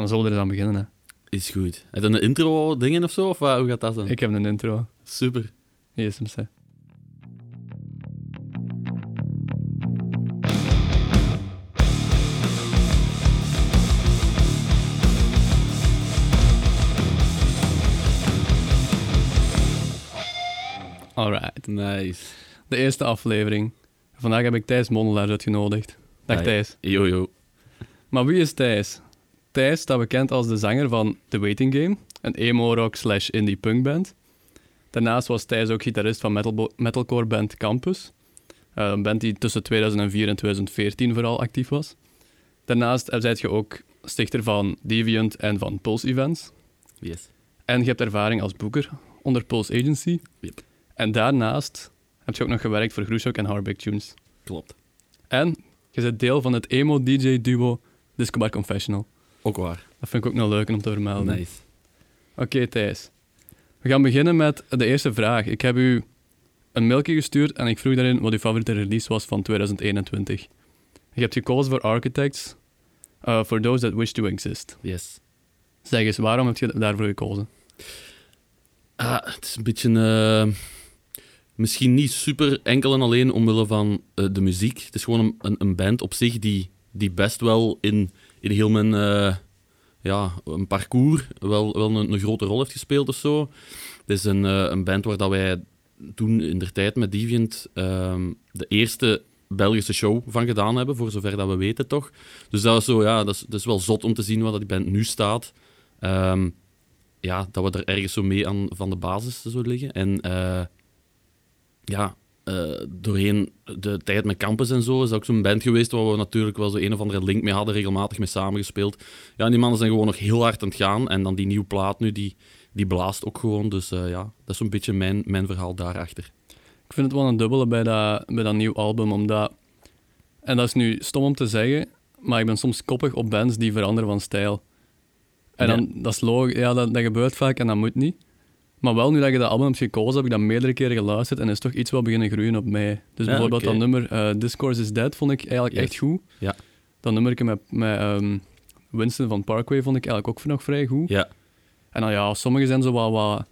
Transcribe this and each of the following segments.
Dan zullen we er aan beginnen. Hè. Is goed. Heb je een intro dingen of zo? Of wat- hoe gaat dat dan? Ik heb een intro. Super. Hier is hem, zeg. Alright. Nice. De eerste aflevering. Vandaag heb ik Thijs Mondelaars uitgenodigd. Dag Hi. Thijs. Yo, yo. Maar wie is Thijs? Thijs staat bekend als de zanger van The Waiting Game, een emo-rock slash indie punk band. Daarnaast was Thijs ook gitarist van metalcore band Campus, eh, een band die tussen 2004 en 2014 vooral actief was. Daarnaast zijt je ook stichter van Deviant en van Pulse Events. Yes. En je hebt ervaring als boeker onder Pulse Agency. Yep. En daarnaast heb je ook nog gewerkt voor Groeshok en Hardback Tunes. Klopt. En je bent deel van het emo-DJ-duo Disco Bar Confessional. Ook waar. Dat vind ik ook nog leuk om te vermelden. Nice. Oké, Thijs. We gaan beginnen met de eerste vraag. Ik heb u een mailje gestuurd en ik vroeg daarin wat uw favoriete release was van 2021. Je hebt gekozen voor Architects, uh, For Those That Wish To Exist. Yes. Zeg eens, waarom heb je daarvoor gekozen? Ah, het is een beetje... eh, misschien niet super enkel en alleen omwille van eh, de muziek. Het is gewoon een, een, een band op zich die, die best wel in, in heel mijn eh, ja, een parcours wel, wel een, een grote rol heeft gespeeld of zo. Het is een, eh, een band waar dat wij toen in de tijd met Deviant ehm, de eerste Belgische show van gedaan hebben, voor zover dat we weten toch. Dus dat is, zo, ja, dat is, dat is wel zot om te zien waar dat die band nu staat. Ehm, ja, dat we er ergens zo mee aan van de basis zo liggen. En eh, ja, eh, doorheen de tijd met campus en zo is dat ook zo'n band geweest waar we natuurlijk wel zo een of andere link mee hadden, regelmatig mee samengespeeld. Ja, en die mannen zijn gewoon nog heel hard aan het gaan. En dan die nieuwe plaat nu, die, die blaast ook gewoon. Dus eh, ja, dat is zo'n beetje mijn, mijn verhaal daarachter. Ik vind het wel een dubbele bij dat, bij dat nieuw album, omdat... En dat is nu stom om te zeggen, maar ik ben soms koppig op bands die veranderen van stijl. En Ja. dan, dat is logisch, ja, dat, dat gebeurt vaak en dat moet niet. Maar wel, nu dat je dat album hebt gekozen, heb ik dat meerdere keren geluisterd en is toch iets wel beginnen groeien op mij. Dus Ja, bijvoorbeeld dat nummer eh, Discourse is Dead vond ik eigenlijk Yes. echt goed. Ja. Dat nummer met, met ehm, Winston van Parkway vond ik eigenlijk ook nog vrij goed. Ja, En dan ja, sommige zijn zo wat, wat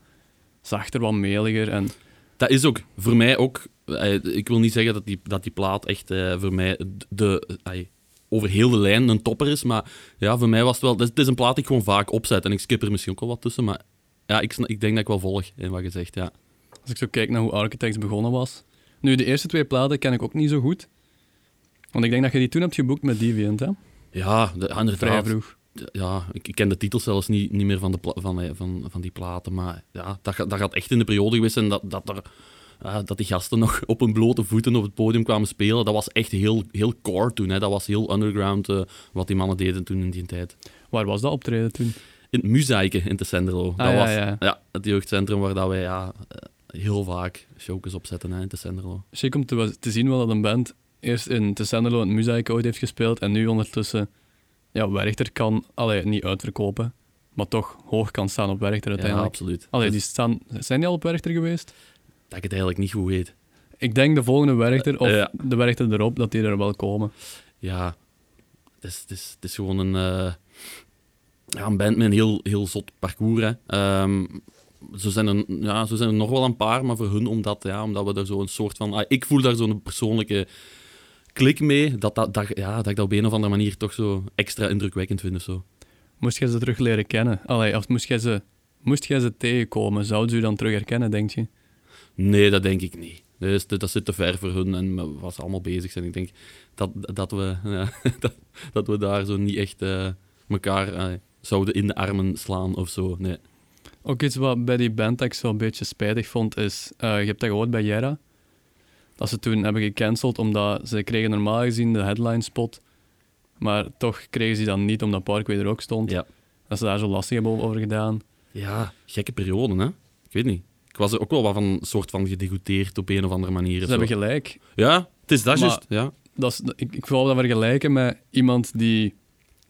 zachter, wat meliger. En dat is ook voor mij ook. eh, Ik wil niet zeggen dat die, dat die plaat echt eh, voor mij de, over heel de lijn een topper is. Maar ja, voor mij was het wel. Het is een plaat die ik gewoon vaak opzet. En ik skip er misschien ook wel wat tussen. Maar ja, ik, ik denk dat ik wel volg in wat je zegt. Ja. Als ik zo kijk naar hoe Architects begonnen was. Nu, de eerste twee platen ken ik ook niet zo goed. Want ik denk dat je die toen hebt geboekt met Deviant, hè? Ja, de, Vrij inderdaad. vroeg. Ja, ik, ik ken de titels zelfs niet, niet meer van, de van, eh, van, van die platen. Maar ja, dat, dat gaat echt in de periode geweest zijn dat, dat, er, ja, dat die gasten nog op hun blote voeten op het podium kwamen spelen. Dat was echt heel, heel core toen. Hè. Dat was heel underground eh, wat die mannen deden toen in die tijd. Waar was dat optreden toen? In het Muzaike in Tessenderlo. dat Ah, ja, was ja. het jeugdcentrum waar dat wij ja, eh, heel vaak showjes opzetten hè, in Tessenderlo. Chic om te, te zien wel dat een band eerst in Tessenderlo en Muzaik ooit heeft gespeeld en nu ondertussen ja, Werchter kan, allee, niet uitverkopen, maar toch hoog kan staan op Werchter Ja, uiteindelijk. absoluut. allee, Dus die staan, zijn die al op Werchter geweest? Dat ik het eigenlijk niet goed weet. Ik denk de volgende Werchter, of Eh, ja. de Werchter erop, dat die er wel komen. Ja, het is, het is, het is gewoon een, eh, ja, een band met een heel, heel zot parcours. Hè. Ehm, zo, zijn er, ja, zo zijn er nog wel een paar, maar voor hun, omdat, ja, omdat we daar zo een soort van... ah, ik voel daar zo'n persoonlijke klik mee, dat, dat, dat, ja, dat ik dat op een of andere manier toch zo extra indrukwekkend vind of zo. Moest jij ze terug leren kennen? Allee, of moest jij ze, moest jij ze tegenkomen? Zouden ze je dan terug herkennen, denk je? Nee, dat denk ik niet. Dat, is, dat zit te ver voor hun en wat ze allemaal bezig zijn. Ik denk dat, dat, we, ja, dat, dat we daar zo niet echt eh elkaar eh, zouden in de armen slaan of zo. Nee. Ook iets wat bij die band dat ik zo een beetje spijtig vond, is... eh, je hebt dat gehoord bij Jera. Dat ze toen hebben gecanceld, omdat ze kregen normaal gezien de headline spot. Maar toch kregen ze die dan niet, omdat Parkway er ook stond. Ja. Dat ze daar zo lastig hebben over gedaan. ja, gekke periode, hè? Ik weet niet. Ik was er ook wel wat van een soort van gedegoteerd op een of andere manier. Ze of hebben zo. gelijk. Ja, het is dat juist. Ja. Dat is, ik, ik wil dat vergelijken met iemand die...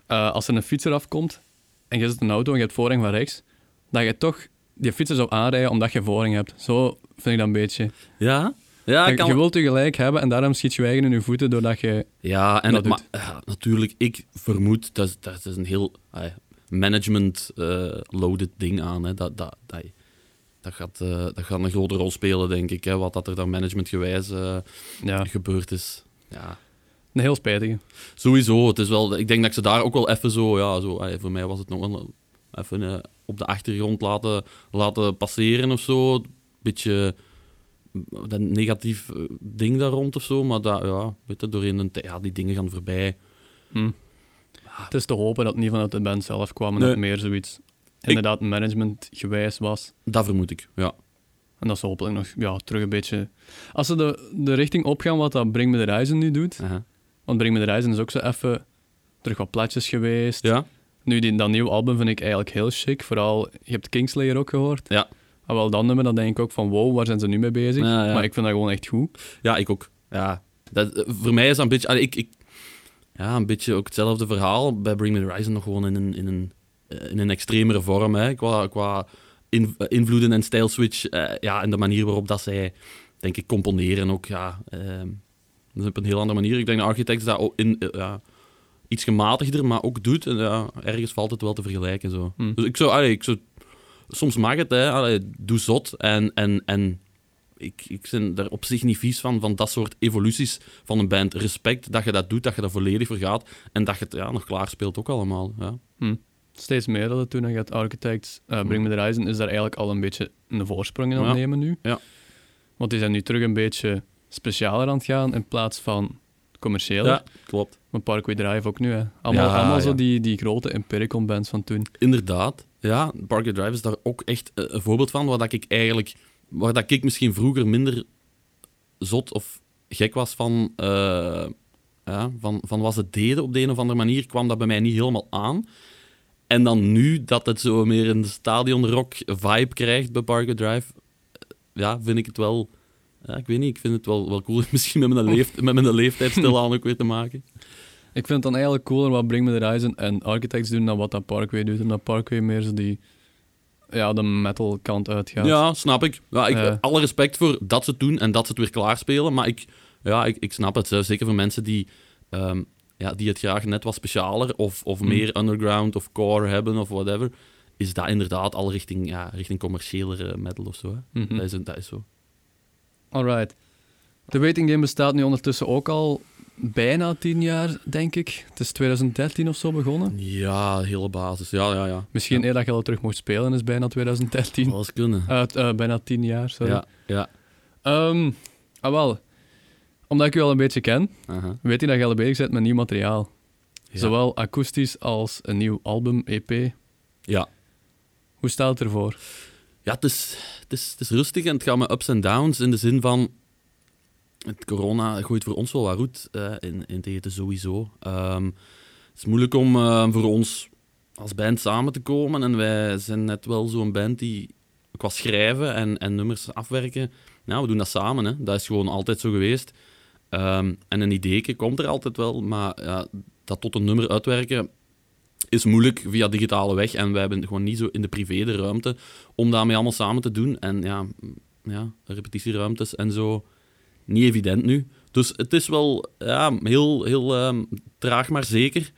eh, als er een fietser afkomt en je zit in een auto en je hebt voorrang van rechts, dat je toch die fietser zou aanrijden omdat je voorrang hebt. Zo vind ik dat een beetje. Ja? Ja, je, kan... je wilt je gelijk hebben en daarom schiet je eigen in je voeten doordat je... ja en dat het, doet. maar, ja, natuurlijk, ik vermoed, dat dat is een heel... ah, management-loaded ding aan. Hè. Dat, dat, dat, dat, gaat, eh, dat gaat een grote rol spelen, denk ik. Hè, wat dat er dan managementgewijs eh Ja, gebeurd is. Ja. Een heel spijtige. Sowieso, het is wel, ik denk dat ik ze daar ook wel even zo, ja, zo eh, voor mij was het nog wel even eh, op de achtergrond laten, laten passeren of zo. Beetje dat negatief eh, ding daar rond of zo, maar dat, ja, weet je, doorheen een, ja, die dingen gaan voorbij. Hm. Het is te hopen dat het niet vanuit de band zelf kwam en Nee. dat meer zoiets inderdaad managementgewijs was. Dat vermoed ik, ja. En dat ze hopelijk nog ja, terug een beetje... Als ze de, de richting opgaan wat dat Bring Me The Horizon nu doet. Want Bring Me The Horizon is ook zo even terug wat platjes geweest. Ja? Nu, die, dat nieuwe album vind ik eigenlijk heel chic. Vooral, je hebt Kingslayer ook gehoord. Ja. En wel dat nummer, dan denk ik ook van wow, waar zijn ze nu mee bezig? Ja, ja. Maar ik vind dat gewoon echt goed. Ja, ik ook. Ja. Dat, eh, voor mij is dat een beetje... allee, ik, ik, ja, een beetje ook hetzelfde verhaal. Bij Bring Me The Horizon nog gewoon in een, in een, eh, in een extremere vorm. Hè, qua qua in, eh, invloeden en stijlswitch. eh ja, en de manier waarop dat zij, denk ik, componeren ook. Ja, ehm, dat is op een heel andere manier. Ik denk dat Architects dat ook in, eh, ja, iets gematigder, maar ook doet. En ja, ergens valt het wel te vergelijken. Zo. Hm. Dus ik zou... allee, ik zou soms mag het, hè. Allee, doe zot. En, en, en ik, ik ben daar op zich niet vies van, van dat soort evoluties van een band. Respect dat je dat doet, dat je daar volledig voor gaat. En dat je het ja, nog klaar speelt ook allemaal. Ja. Hm. Steeds meer dat het toen gaat Architects, eh, Bring Me The Horizon, is daar eigenlijk al een beetje een voorsprong in Ja. opnemen nu. Ja. Want die zijn nu terug een beetje specialer aan het gaan in plaats van commerciëler. ja, klopt. Maar Parkway Drive ook nu, hè. Allemaal, Ja, allemaal zo die, die grote Empiricon bands van toen. Inderdaad. Ja, Parkway Drive is daar ook echt eh, een voorbeeld van, waar dat ik eigenlijk... Waar dat ik misschien vroeger minder zot of gek was van... eh, ja, van, van wat ze deden op de een of andere manier, kwam dat bij mij niet helemaal aan. En dan nu dat het zo meer een stadionrock vibe krijgt bij Parkway Drive, eh, ja, vind ik het wel... Ja, ik weet niet, ik vind het wel, wel cool. Misschien met mijn, leeft, met mijn leeftijd stilaan ook weer te maken. Ik vind het dan eigenlijk cooler wat Bring Me The Horizon en Architects doen dan wat dat Parkway doet. Omdat Parkway meer zo die... Ja, de metal kant uitgaat. Ja, snap ik. Ja, ik Ja. Alle respect voor dat ze het doen en dat ze het weer klaarspelen. Maar ik, ja, ik, ik snap het. Zeker voor mensen die, ehm, ja, die het graag net wat specialer of, of Hmm. meer underground of core hebben of whatever. Is dat inderdaad al richting, ja, richting commerciëlere metal of zo. Hè. Mhm. Dat, is, dat is zo. Alright. De waiting game bestaat nu ondertussen ook al bijna tien jaar, denk ik. Het is 2013 of zo begonnen. Ja, hele basis. Ja, ja, ja. Misschien eer dat je al terug mocht spelen is bijna 2013. Alles kunnen. Eh, bijna tien jaar, sorry. Ja, ja. Ehm, ah, wel. Omdat ik u al een beetje ken, weet ik dat je al bezig bent met nieuw materiaal. Ja. Zowel akoestisch als een nieuw album, EP. Ja. Hoe staat het ervoor? Ja, het is, het, is, het is rustig en het gaat met ups en downs in de zin van... Het corona gooit voor ons wel wat roet eh, in, in het sowieso. Ehm, het is moeilijk om eh, voor ons als band samen te komen. En wij zijn net wel zo'n band die qua schrijven en, en nummers afwerken... Nou, we doen dat samen. Hè. Dat is gewoon altijd zo geweest. Ehm, en een ideeke komt er altijd wel, maar ja, dat tot een nummer uitwerken is moeilijk via digitale weg. En wij hebben gewoon niet zo in de privé de ruimte om daarmee allemaal samen te doen. En ja, ja repetitieruimtes en zo, niet evident nu. Dus het is wel ja, heel, heel ehm, traag, maar zeker.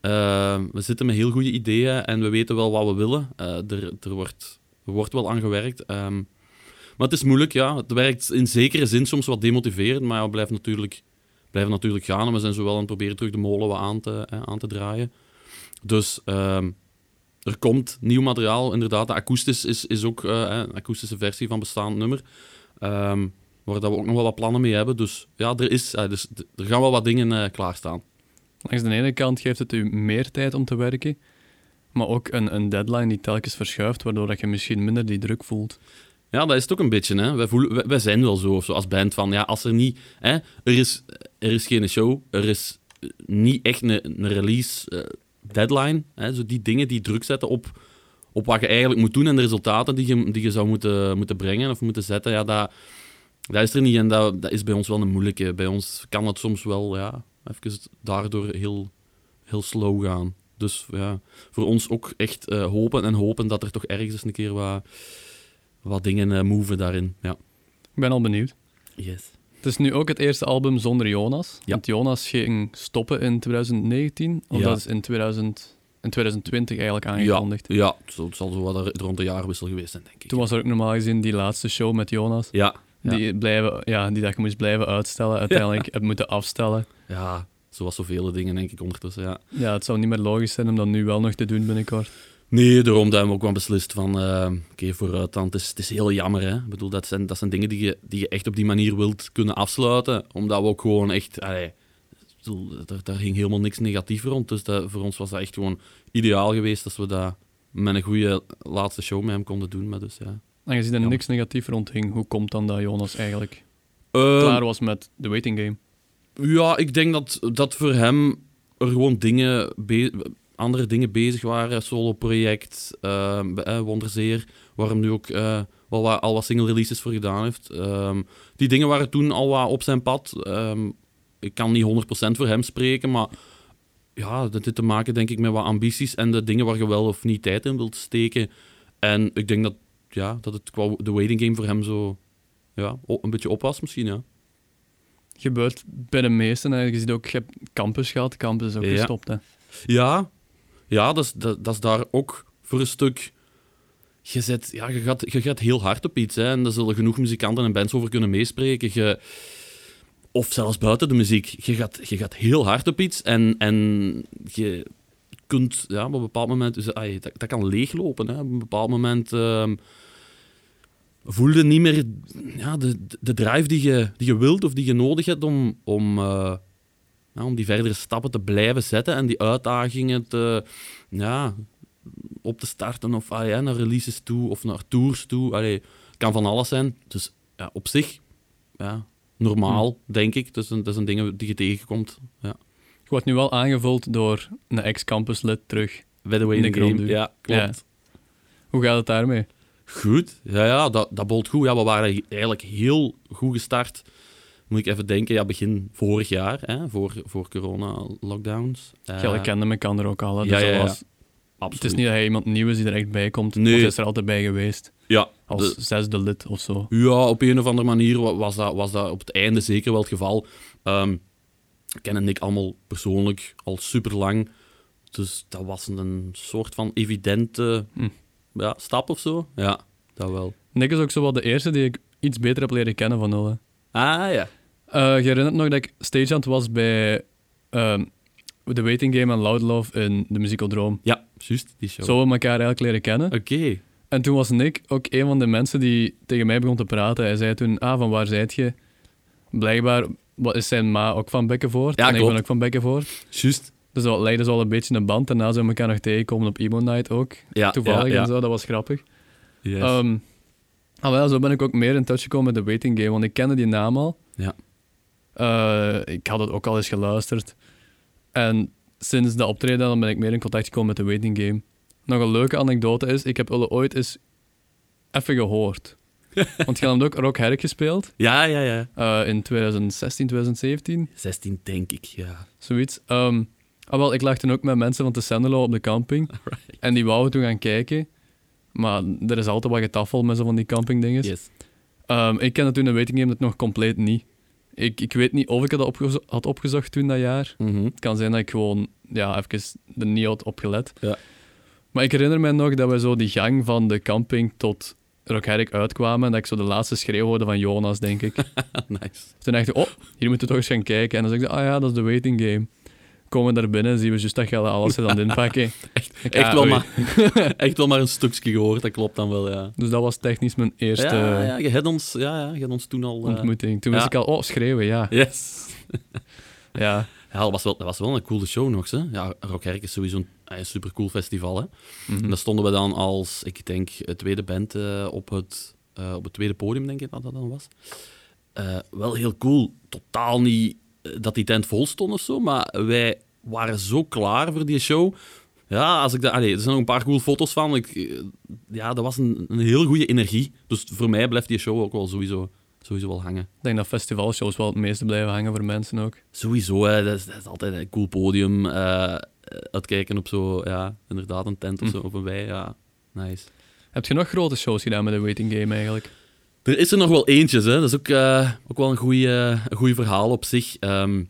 Eh, we zitten met heel goede ideeën en we weten wel wat we willen. Eh, er, er, wordt, wordt wel aan gewerkt. Ehm, maar het is moeilijk, ja. Het werkt in zekere zin soms wat demotiverend, maar we blijven natuurlijk, blijven natuurlijk gaan. En we zijn zo wel aan het proberen terug de molen wat aan te, aan te draaien. Dus ehm, er komt nieuw materiaal, inderdaad. De akoestisch is, is ook eh, een akoestische versie van bestaand nummer. Ehm, waar dat we ook nog wel wat plannen mee hebben. Dus ja, er, is, eh, dus, er gaan wel wat dingen eh, klaarstaan. Langs de ene kant geeft het u meer tijd om te werken, maar ook een, een deadline die telkens verschuift, waardoor dat je misschien minder die druk voelt. Ja, dat is het ook een beetje. Hè. Wij, voelen, wij, wij zijn wel zo, of zo als band van, ja, als er niet... Hè, er, is, er is geen show, er is niet echt een, een release deadline. Hè, zo die dingen die druk zetten op, op wat je eigenlijk moet doen en de resultaten die je, die je zou moeten, moeten brengen of moeten zetten, ja, dat, dat is er niet. En dat, dat is bij ons wel een moeilijke. Bij ons kan het soms wel, ja, even daardoor heel, heel slow gaan. Dus ja, voor ons ook echt eh, hopen en hopen dat er toch ergens eens een keer wat wat dingen eh moven daarin. Ja. Ik ben al benieuwd. Yes. Het is nu ook het eerste album zonder Jonas. Ja. Want Jonas ging stoppen in 2019, of Ja. dat is in 2000... in 2020 eigenlijk aangekondigd. Ja, ja het zal- het zo wat rond de jaarwissel geweest zijn, denk ik. Toen was er ook normaal gezien die laatste show met Jonas. Ja, ja. Die, blijven, ja, die dat je moest blijven uitstellen. Uiteindelijk heb moeten afstellen. ja, zoals zoveel dingen, denk ik, ondertussen, ja. Ja, het zou niet meer logisch zijn om dat nu wel nog te doen binnenkort. Nee, daarom hebben we ook wel beslist van, eh, oké, vooruit dan. Het is, het is heel jammer, hè. Ik bedoel, dat zijn, dat zijn dingen die je, die je echt op die manier wilt kunnen afsluiten. Omdat we ook gewoon echt... allee, ik bedoel, daar, daar ging helemaal niks negatief rond. Dus dat, voor ons was dat echt gewoon ideaal geweest als we dat met een goede laatste show met hem konden doen. Maar dus, ja. Aangezien er Ja. niks negatief rondhing, hoe komt dan dat Jonas eigenlijk Ehm, klaar was met de waiting game? Ja, ik denk dat, dat voor hem er gewoon dingen be- andere dingen bezig waren. Solo-project, ehm, eh, Wonderzeer, waar hem nu ook eh, wel wat, al wat single releases voor gedaan heeft. Ehm, die dingen waren toen al wat op zijn pad. Ehm, ik kan niet 100% voor hem spreken, maar ja, dat heeft te maken denk ik met wat ambities en de dingen waar je wel of niet tijd in wilt steken. En ik denk dat, ja, dat het qua de waiting game voor hem zo ja, een beetje op was misschien, ja. Gebeurt bij de meesten. Je ziet ook, je hebt campus gehad. Campus is ook Ja. gestopt. Hè. Ja, ja dat, is, dat, dat is daar ook voor een stuk. Je, zet, ja, je, gaat, je gaat heel hard op iets. Hè, en daar zullen genoeg muzikanten en bands over kunnen meespreken. Of zelfs buiten de muziek. Je gaat, je gaat heel hard op iets. En, en je kunt ja, op een bepaald moment. Dus, dat, kan leeglopen. Hè. Op een bepaald moment. ehm voel je niet meer ja, de, de drive die je, die je wilt of die je nodig hebt om, om, eh, ja, om die verdere stappen te blijven zetten en die uitdagingen te, ja, op te starten of ah, ja, naar releases toe of naar tours toe. Allee, kan van alles zijn. Dus ja, op zich, ja, normaal, denk ik. Zijn, dat zijn dingen die je tegenkomt. Ja. Je wordt nu wel aangevuld door een ex-campus lid terug. Bij de waiting Nick game. Rondu. Ja, klopt. Ja. Hoe gaat het daarmee? Goed, ja, ja dat, dat bolt goed. Ja, we waren eigenlijk heel goed gestart. Moet ik even denken, ja, begin vorig jaar, hè, voor, voor corona-lockdowns. Uh, Jij kende elkaar ook al. hè, Dus ja, ja, dat ja. was- absoluut. het is niet dat hij iemand nieuw is die er echt bij komt. Nee. Of is er altijd bij geweest. Ja, Als de- zesde lid of zo. Ja, op een of andere manier wa- was dat, was dat op het einde zeker wel het geval. Ehm ik ken Nick allemaal persoonlijk al super lang. Dus dat was een soort van evidente Hm. ja, stap of zo. Ja, dat wel. Nick is ook zo wel de eerste die ik iets beter heb leren kennen van nul. Ah ja. Eh, je herinnert nog dat ik stagehand was bij ehm de waiting game en Loud Love in de Muziekeldroom. Ja, juist, die show. Zo we elkaar eigenlijk leren kennen. Oké. En toen was Nick ook een van de mensen die tegen mij begon te praten. Hij zei toen, ah, van waar zijt je? Blijkbaar wat is zijn ma ook van Bekkenvoort. Ja, en ik ben ook van Bekkenvoort. Juist. Dus dat leidde zo al een beetje een band. Daarna zijn we elkaar nog tegenkomen op Emo Night ook. Ja, Toevallig ja, ja. en zo, dat was grappig. Yes. Ehm, ah, wel, zo ben ik ook meer in touch gekomen met de waiting game, want ik kende die naam al. Ja. Eh, ik had het ook al eens geluisterd. En sinds dat optreden dan ben ik meer in contact gekomen met de waiting game. Nog een leuke anekdote is, ik heb Ulle ooit eens even gehoord. want je had hem ook Rock Herk gespeeld ja, ja, ja. eh, in 2016, 2017, 16 denk ik, ja. zoiets. Ehm, ah, wel, ik lag toen ook met mensen van de Sendelo op de camping. En die wouden toen gaan kijken. Maar er is altijd wat getaffel met zo van die campingdinges. Yes. Ehm, ik kende toen de waiting game het nog compleet niet. Ik, ik weet niet of ik het opgezo- had opgezocht toen dat jaar. Mhm. Het kan zijn dat ik gewoon ja, even er niet had opgelet. Ja. Maar ik herinner me nog dat we zo die gang van de camping tot Rockherk uitkwamen. En dat ik zo de laatste schreeuw hoorde van Jonas, denk ik. nice. toen dacht ik, oh, hier moeten we toch eens gaan kijken. En dan zeg ik, ah ja, dat is de waiting game. Komen we daar binnen, zien we juist dat Gelle alles aan het inpakken. Echt, Ik, echt, ah, wel maar, echt wel maar een stukje gehoord, dat klopt dan wel, ja. Dus dat was technisch mijn eerste ja, ja, je hebt ons, ja, ja, je hebt ons toen al... eh, ontmoeting. Toen ja. wist ik al, oh, schreeuwen, ja. Yes. ja. Ja, dat was, wel, dat was wel een coole show nog. Hè? Ja, Rockherk is sowieso een, een supercool festival. Hè? Mhm. En daar stonden we dan als, ik denk, het tweede band eh, op, het, eh, op het tweede podium, denk ik dat dat dan was. Eh, wel heel cool. Totaal niet eh, dat die tent vol stond of zo, maar wij waren zo klaar voor die show. Ja, als ik dat, allee, er zijn nog een paar cool foto's van. Ik, eh, ja, dat was een, een heel goede energie. Dus voor mij blijft die show ook wel sowieso, sowieso wel hangen. Ik denk dat festivalshows wel het meeste blijven hangen voor mensen ook. Sowieso, hè, dat, is, dat is altijd een cool podium. eh uitkijken op zo, ja, inderdaad, een tent of zo, of een wei, ja, nice. Heb je nog grote shows gedaan met de waiting game eigenlijk? Er is er nog wel eentjes, hè. dat is ook, eh, ook wel een een goeie verhaal op zich. Ehm,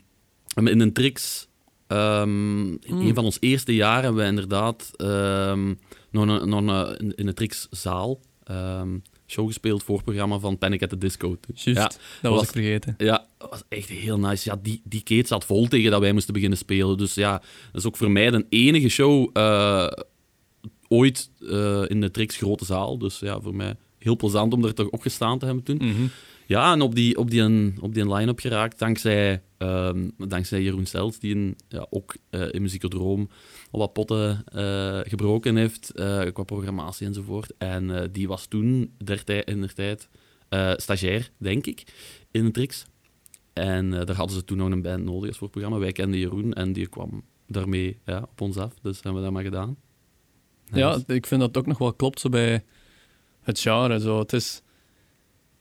in een Trix, Ehm, in een van ons eerste jaren hebben we inderdaad ehm, nog, een, nog een, in- de Trix-zaal ehm, show gespeeld voor het programma van Panic at the Disco. Juist, Ja, dat was, was- ik vergeten. Ja, dat was echt heel nice. Ja, die, die keet zat vol tegen dat wij moesten beginnen spelen. Dus ja, dat is ook voor mij de enige show eh, ooit eh, in de Trix grote zaal. Dus ja, voor mij heel plezant om er toch ook gestaan te hebben toen. Mhm. Ja, en op die, op die, op die line-up geraakt dankzij, ehm, dankzij Jeroen Stelt, die een, ja, ook eh, in Muziekodroom al wat potten eh, gebroken heeft eh, qua programmatie enzovoort. En die was toen in der tijd stagiair, denk ik, in de Trix. En daar hadden ze toen nog een band nodig als voor het programma. Wij kenden Jeroen en die kwam daarmee ja, op ons af. Dus hebben we dat maar gedaan. Ja, ik vind dat ook nog wel klopt zo bij het genre. Zo. Het is...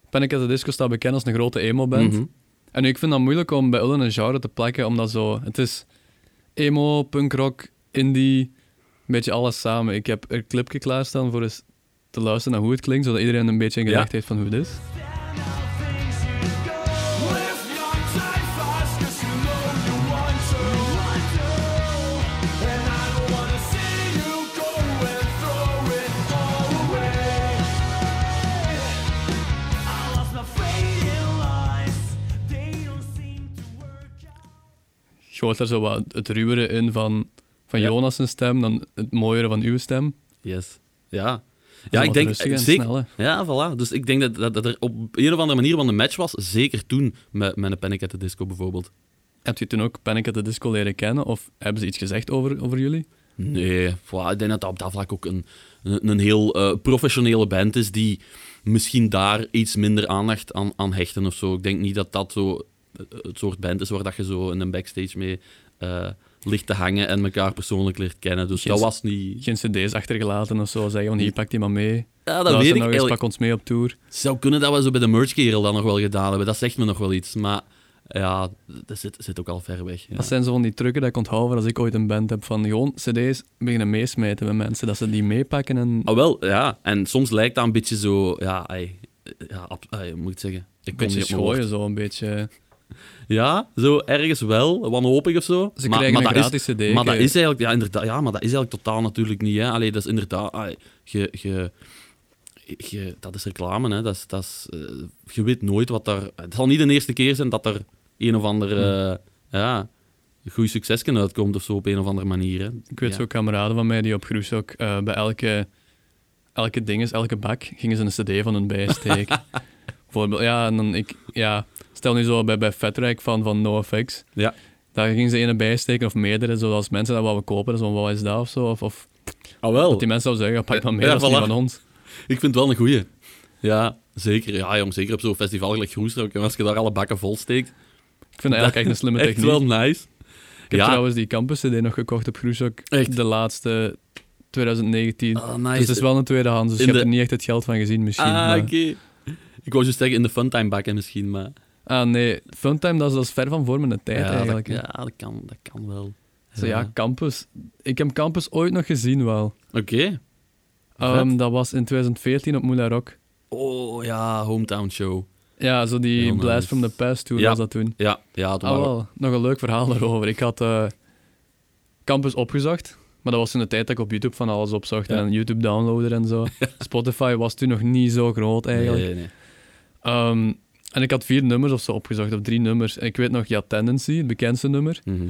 Panic at the Disco staat bekend als een grote emo-band. Mhm. En ik vind dat moeilijk om bij hun een genre te plakken, omdat zo... Het is emo, punkrock, indie, een beetje alles samen. Ik heb een clipje klaarstaan voor eens te luisteren naar hoe het klinkt, zodat iedereen een beetje een Ja. gedacht heeft van hoe het is. Je hoort er zo wat het ruwere in van, van Ja. Jonas' stem dan het mooiere van uw stem. Yes. Ja. Ja, ik denk zeker. sneller. Ja, voilà. Dus ik denk dat, dat, dat er op een of andere manier wel een match was. Zeker toen met, met een Panic at the Disco bijvoorbeeld. Heb je toen ook Panic at the Disco leren kennen? Of hebben ze iets gezegd over, over jullie? Nee, voilà. ik denk dat dat op dat vlak ook een, een, een heel eh, professionele band is die misschien daar iets minder aandacht aan, aan hechten of zo. Ik denk niet dat dat zo het soort band is waar dat je zo in een backstage mee eh, ligt te hangen en elkaar persoonlijk leert kennen. Dus Geen- dat was niet... Geen cd's achtergelaten of zo? Zeggen van hier, pak die maar mee. Ja, dat weet ik nog eens, pak ons mee op tour. Het zou kunnen dat we zo bij de merchkerel dan nog wel gedaan hebben. Dat zegt me nog wel iets. Maar ja, dat zit, zit ook al ver weg. Ja. Dat zijn zo van die trucken dat ik onthoud als ik ooit een band heb. Van gewoon cd's beginnen meesmijten met mensen. Dat ze die meepakken en... Ah, wel, ja. En soms lijkt dat een beetje zo... Ja, ai, ja ab- ai, hoe moet ik het zeggen? Ik beetje schooien, zo een beetje. Ja, zo ergens wel. Wanhopig of zo. Ze maar, krijgen maar een dat is, gratis cd. maar dat is eigenlijk... Ja, inderdaad, ja, maar dat is eigenlijk totaal natuurlijk niet. Hè. Allee, dat is inderdaad... je, je, je, dat is reclame, hè. Dat is, dat is, eh, je weet nooit wat daar... Het zal niet de eerste keer zijn dat er een of ander... eh, ja, goed succes kan uitkomt of zo op een of andere manier. Hè. Ik weet ja. zo kameraden van mij die op Groes ook eh, bij elke, elke dinges, elke bak, gingen ze een cd van hun bijsteken. Bijvoorbeeld, ja, en dan ik... Ja, stel nu zo bij, bij Vetrijk van, van NoFX. Ja. Daar gingen ze ene bijsteken of meerdere, zoals mensen dat wouden kopen. Zo, wat is dat of zo? Of, of Ah, wel. dat die mensen zouden zeggen, pak maar mee, Ja, dat is niet voilà. van ons. Ik vind het wel een goeie. Ja, zeker. Ja, jong, zeker op zo'n festival gelijk. En als je daar alle bakken vol steekt, Ik vind dat eigenlijk echt een slimme echt techniek. wel nice. Ik heb ja, trouwens die campus CD nog gekocht op Groes ook. Echt? De laatste 2019. Ah, Dus nice. het is wel een tweedehands, dus In je hebt er niet echt het geld van gezien misschien. Ah, oké. Ik wou juist zeggen in de funtime bakken misschien, maar... Ah, nee. Funtime, dat is, dat is ver van voor mijn tijd ja, eigenlijk. Dat, ja, dat kan, dat kan wel. Zo, ja, campus. Ik heb campus ooit nog gezien wel. Oké. Ehm, dat was in 2014 op Moulin Rock. Oh, ja, hometown show. Ja, zo die Heel Blast nice. from the Past Ja. was dat toen. Ja, ja, toen Ah, wel. Nog een leuk verhaal daarover. Ik had eh, campus opgezocht, maar dat was in de tijd dat ik op YouTube van alles opzocht Ja. en YouTube downloader en zo. Spotify was toen nog niet zo groot eigenlijk. Nee, nee. Ehm, en ik had vier nummers of zo opgezocht, of drie nummers. En ik weet nog, ja, Tendency, het bekendste nummer. Mhm.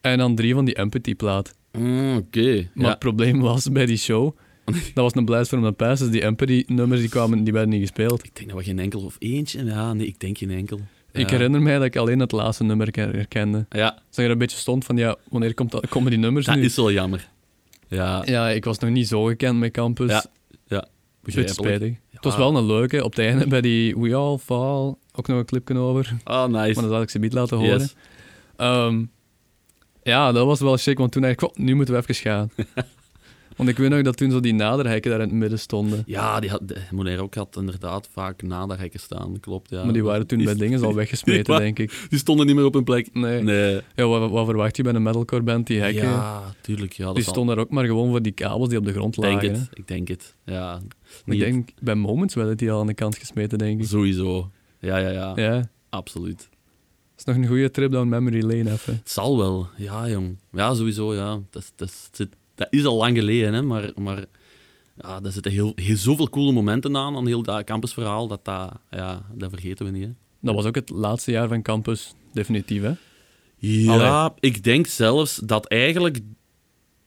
En dan drie van die Empathy-plaat. Mm, Oké. Maar Ja. het probleem was bij die show, dat was een Blast from the Past, dus die Empathy-nummers die kwamen, die werden niet gespeeld. Ik denk dat we geen enkel of eentje... Ja, nee, ik denk geen enkel. Ik herinner mij dat ik alleen het laatste nummer ke- herkende. Ja, Dat je er een beetje stond van, ja, wanneer komt dat, komen die nummers dat nu? is wel jammer. Ja, Ja, ik was nog niet zo gekend met campus. Ja, ja. Beetje spijtig. Het was wel een leuke. Op het einde bij die We All Fall ook nog een clipje over. Ah, nice. Maar dat zal ik ze niet laten horen. Yes. Ehm, ja, dat was wel chic, want toen dacht ik, "Goh, nu moeten we even gaan. want ik weet nog dat toen zo die naderhekken daar in het midden stonden. Ja, die had, Monair ook had inderdaad vaak na de hekken staan, klopt. Ja. maar die waren toen Die- bij dingen al weggesmeten, denk ik. Die stonden niet meer op hun plek. Nee. Nee. Ja, wat, wat verwacht je bij een metalcore band? Die hekken, Ja, tuurlijk. Ja, dat die stonden er ook maar gewoon voor die kabels die op de grond Ik denk lagen. hè. het, ik denk het. Ja, Ik denk, bij Moments werden die al aan de kant gesmeten, denk ik. Sowieso. Ja, ja, ja, Ja. absoluut. is nog een goede trip down memory lane even. Het zal wel, ja, jong. Ja, sowieso, ja. Dat, dat, zit- dat is al lang geleden, hè, maar, maar ja, daar zitten heel, heel, zoveel coole momenten aan, aan heel dat campusverhaal, dat, dat, ja, dat vergeten we niet. Hè. Dat was ook het laatste jaar van campus, definitief, hè? Ja, ik denk zelfs dat eigenlijk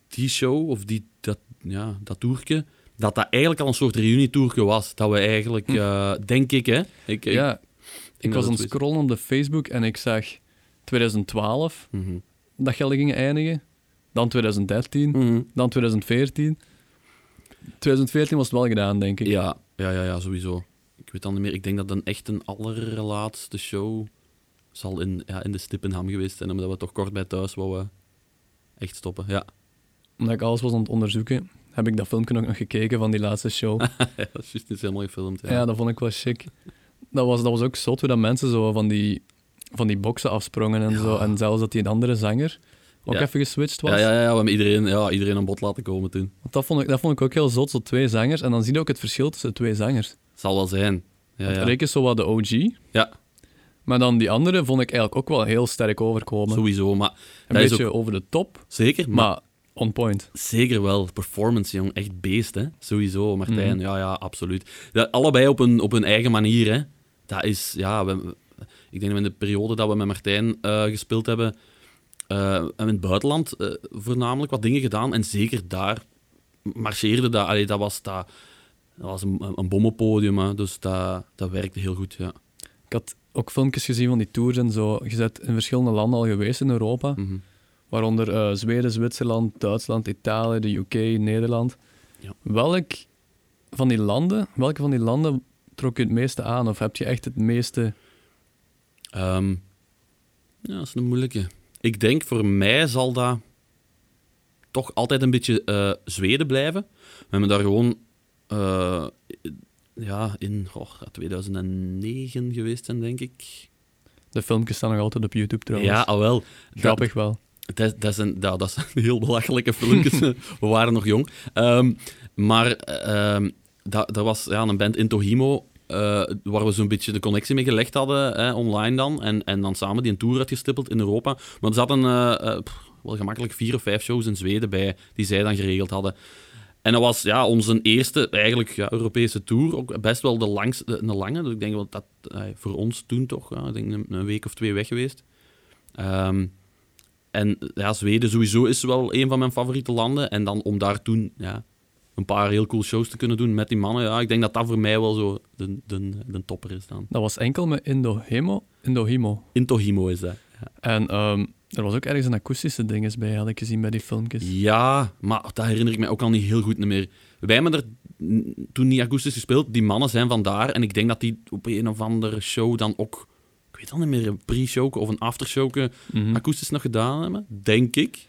die show, of die, dat, ja, dat toerke, dat dat eigenlijk al een soort reunietoerke was. Dat we eigenlijk, eh, denk ik, hè. Ik, ja, ik was aan het scrollen op de Facebook en ik zag 2012 Mhm. dat gelden gingen eindigen. Dan 2013, Mhm. dan 2014. 2014 was het wel gedaan, denk ik. Ja, ja, ja, ja, sowieso. Ik weet dan niet meer. Ik denk dat een echt een allerlaatste show zal in, ja, in de Stippenham geweest zijn, omdat we toch kort bij thuis wouden echt stoppen. Ja, Omdat ik alles was aan het onderzoeken, heb ik dat filmpje ook nog gekeken van die laatste show. ja dat is juist niet helemaal gefilmd. Ja. ja, dat vond ik wel chic. Dat was, dat was ook zot hoe dat mensen zo van die, van die boksen afsprongen en Ja. zo. En zelfs dat die een andere zanger ook Ja. even geswitcht was. ja, ja, ja, we hebben iedereen, ja, iedereen aan bod laten komen toen. Want dat vond, ik, dat vond ik ook heel zot, zo twee zangers. En dan zie je ook het verschil tussen de twee zangers. Zal wel zijn. Ja, ja. Rick is zo wat de OG. ja Maar dan die andere vond ik eigenlijk ook wel heel sterk overkomen. sowieso. Maar een dat is beetje ook over de top, zeker, maar, maar on point. zeker wel. Performance, jong. Echt beest, hè. Sowieso, Martijn. Mhm. Ja, ja, absoluut. Allebei op hun, op hun eigen manier, hè. Dat is, ja... We, ik denk dat we in de periode dat we met Martijn eh, gespeeld hebben... eh, en in het buitenland eh, voornamelijk wat dingen gedaan. En zeker daar marcheerde dat... Allee, dat was, dat, dat was een, een bommenpodium, hè. Dus dat, dat werkte heel goed, ja. Ik had ook filmpjes gezien van die tours en zo. Je bent in verschillende landen al geweest in Europa. Mhm. Waaronder eh, Zweden, Zwitserland, Duitsland, Italië, de UK, Nederland. Ja. Welk van die landen, welke van die landen trok je het meeste aan? Of heb je echt het meeste... Ehm, ja, dat is een moeilijke. Ik denk voor mij zal dat toch altijd een beetje eh, Zweden blijven. We hebben daar gewoon eh, ja, in oh, 2009 geweest zijn, denk ik. De filmpjes staan nog altijd op YouTube trouwens. Ja, al wel. Grappig wel. Dat, dat, is een, dat, dat zijn heel belachelijke filmpjes. we waren nog jong. Ehm, maar ehm dat, dat was ja, een band Intohimo, eh waar we zo'n beetje de connectie mee gelegd hadden, hè, online dan. En, en dan samen die een tour uitgestippeld in Europa. Maar er zaten eh, eh, wel gemakkelijk vier of vijf shows in Zweden bij, die zij dan geregeld hadden. En dat was ja, onze eerste eigenlijk, ja, Europese tour. Ook best wel de, langste, de, lange. Dus ik denk dat eh, voor ons toen toch, ik denk een, week of twee weg geweest. Ehm, en ja, Zweden sowieso is wel een van mijn favoriete landen. En dan om daar toen ja, een paar heel cool shows te kunnen doen met die mannen. Ja, ik denk dat dat voor mij wel zo de, de, de topper is dan. Dat was enkel met Indohimo. Indohimo. Intohimo is dat. Ja. En ehm, er was ook ergens een akoestische dinges bij, had ik gezien bij die filmpjes. Ja, maar dat herinner ik me ook al niet heel goed meer. Wij hebben er toen niet akoestisch gespeeld. Die mannen zijn vandaar. En ik denk dat die op een of andere show dan ook... Ik weet al niet meer, een pre-show of een aftershow Mhm. akoestisch nog gedaan hebben. Denk ik.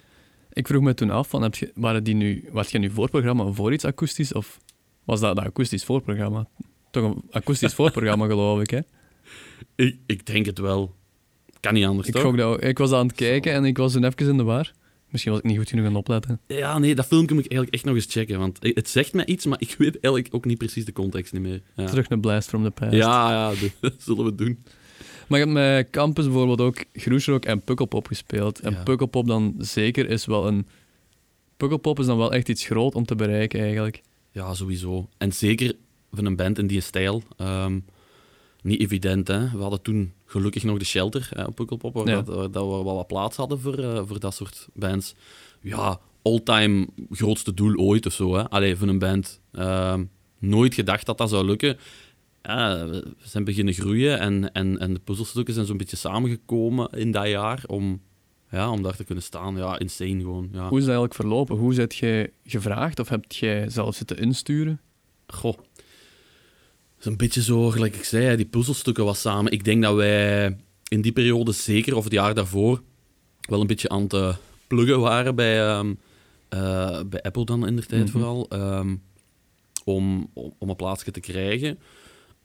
Ik vroeg me toen af, van, heb je, waren die nu, was je nu voorprogramma voor iets akoestisch? Of was dat een akoestisch voorprogramma? Toch een akoestisch voorprogramma, geloof ik, hè? ik. Ik denk het wel. Kan niet anders, Ik, toch? dat, ik was aan het kijken en ik was toen even in de war. Misschien was ik niet goed genoeg aan het opletten. Ja, nee, dat filmpje moet ik eigenlijk echt nog eens checken. Want het zegt mij iets, maar ik weet eigenlijk ook niet precies de context niet meer. Ja, Terug naar Blast from the Past. ja, ja dat zullen we doen. Maar je hebt met Campus bijvoorbeeld ook Groesrock en Pukkelpop gespeeld. En Ja. Pukkelpop dan zeker is wel een... Pukkelpop is dan wel echt iets groot om te bereiken, eigenlijk. Ja, sowieso. En zeker van een band in die stijl. ehm, niet evident, hè. We hadden toen gelukkig nog de Shelter hè, op Pukkelpop, waar, Ja. dat, waar dat we wel wat plaats hadden voor, eh, voor dat soort bands. Ja, all-time grootste doel ooit of zo, hè. Allee, van een band. Ehm, nooit gedacht dat dat zou lukken. Ja, we zijn beginnen groeien en, en, en de puzzelstukken zijn zo'n beetje samengekomen in dat jaar om, ja, om daar te kunnen staan. Ja, insane gewoon. Ja. Hoe is dat eigenlijk verlopen? Hoe zit je gevraagd of heb jij zelf zitten insturen? Goh. Is een beetje zo, gelijk ik zei, die puzzelstukken was samen. Ik denk dat wij in die periode zeker, of het jaar daarvoor, wel een beetje aan het eh, pluggen waren bij, ehm, eh, bij Apple dan in de tijd Mhm. vooral. ehm, om, om, om een plaatsje te krijgen.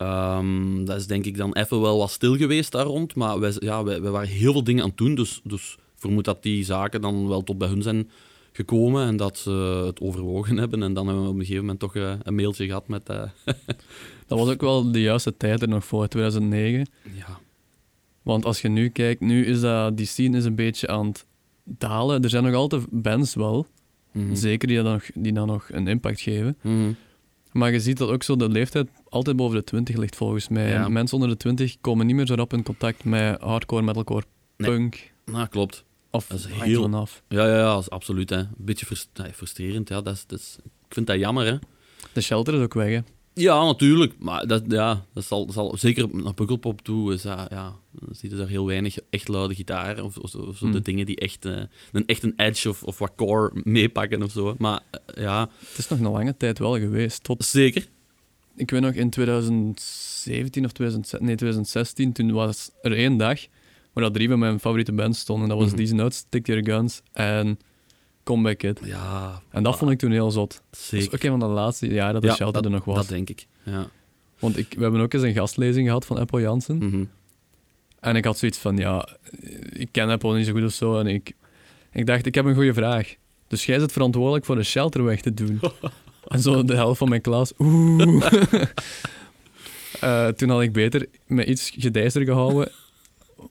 Ehm, dat is denk ik dan even wel wat stil geweest daar rond. Maar wij, ja, wij, wij waren heel veel dingen aan het doen. Dus, dus vermoed dat die zaken dan wel tot bij hun zijn gekomen. En dat ze het overwogen hebben. En dan hebben we op een gegeven moment toch eh, een mailtje gehad met... eh, Dat was ook wel de juiste tijd er nog voor, 2009. ja, Want als je nu kijkt, nu is dat, die scene is een beetje aan het dalen. Er zijn nog altijd bands wel, Mhm. zeker die dan, nog, die dan nog een impact geven. Mhm. Maar je ziet dat ook zo de leeftijd altijd boven de 20 ligt volgens mij. Ja. Mensen onder de 20 komen niet meer zo rap in contact met hardcore, metalcore, Nee. punk. Nou, klopt. Of Dat is heel- af. Ja, ja, ja, dat is absoluut. Hè. Een beetje frustrerend. Ja, dat is, dat is, ik vind dat jammer. Hè. De shelter is ook weg, hè. Ja, natuurlijk. Maar dat, ja, dat zal, zal zeker naar Pukkelpop toe. Is dat, ja, dan zie je daar heel weinig echt luide gitaar. Of, of, zo- of zo de Hmm. dingen die echt, eh, een, echt een edge of, of wat core meepakken of zo. Maar eh, ja, Het is nog een lange tijd wel geweest. Tot, zeker. ik weet nog, in 2017 of 2016, nee, 2016, toen was er één dag waar dat drie van mijn favoriete bands stonden. Dat was. These Nuts, Stick to Your Guns en Comeback Kid. Ja, En dat vond ik toen heel zot. Dat zeker. is ook een van de laatste jaren dat de Ja, shelter dat, er nog was. Dat denk ik. Ja. Want ik, we hebben ook eens een gastlezing gehad van Apple Jansen. Mhm. En ik had zoiets van, ja, ik ken Apple niet zo goed of zo. En ik, ik dacht, ik heb een goede vraag. Dus jij bent verantwoordelijk voor de shelter weg te doen. en zo de helft van mijn klas, oeh. Eh, toen had ik beter met iets gedijster gehouden.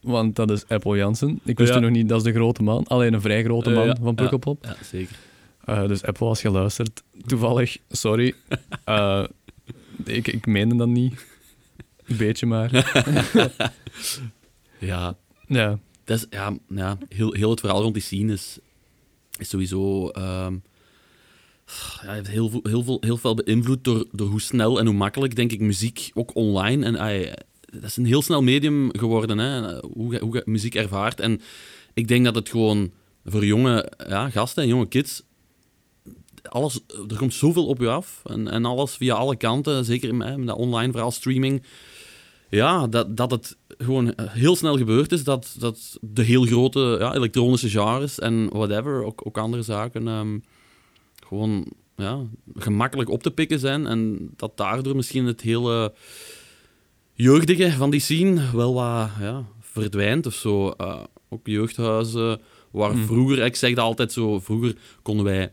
Want dat is Apple Jansen. Ik wist Ja. nog niet, dat is de grote man. Alleen een vrij grote man ja, van. Pukkelpop. ja, zeker. Eh, dus Apple, als je luistert, toevallig, sorry. Eh, ik, ik meende dat niet. Een beetje maar. Ja, Ja. dat is, ja, ja heel, heel het verhaal rond die scene is, is sowieso ehm, ja, heeft heel, veel, heel, veel, heel veel beïnvloed door, door hoe snel en hoe makkelijk, denk ik, muziek ook online. En ai, dat is een heel snel medium geworden, hè, hoe, hoe je muziek ervaart. En ik denk dat het gewoon voor jonge ja, gasten en jonge kids. Alles, er komt zoveel op je af. En, en alles via alle kanten, zeker met, met online verhaal, streaming. Ja, dat, dat het gewoon heel snel gebeurd is. Dat, dat de heel grote ja, elektronische genres en whatever, ook, ook andere zaken, ehm, gewoon ja, gemakkelijk op te pikken zijn. En dat daardoor misschien het hele jeugdige van die scene wel wat ja, verdwijnt of zo. Eh, ook jeugdhuizen, waar Mm. vroeger, ik zeg dat altijd zo, vroeger konden wij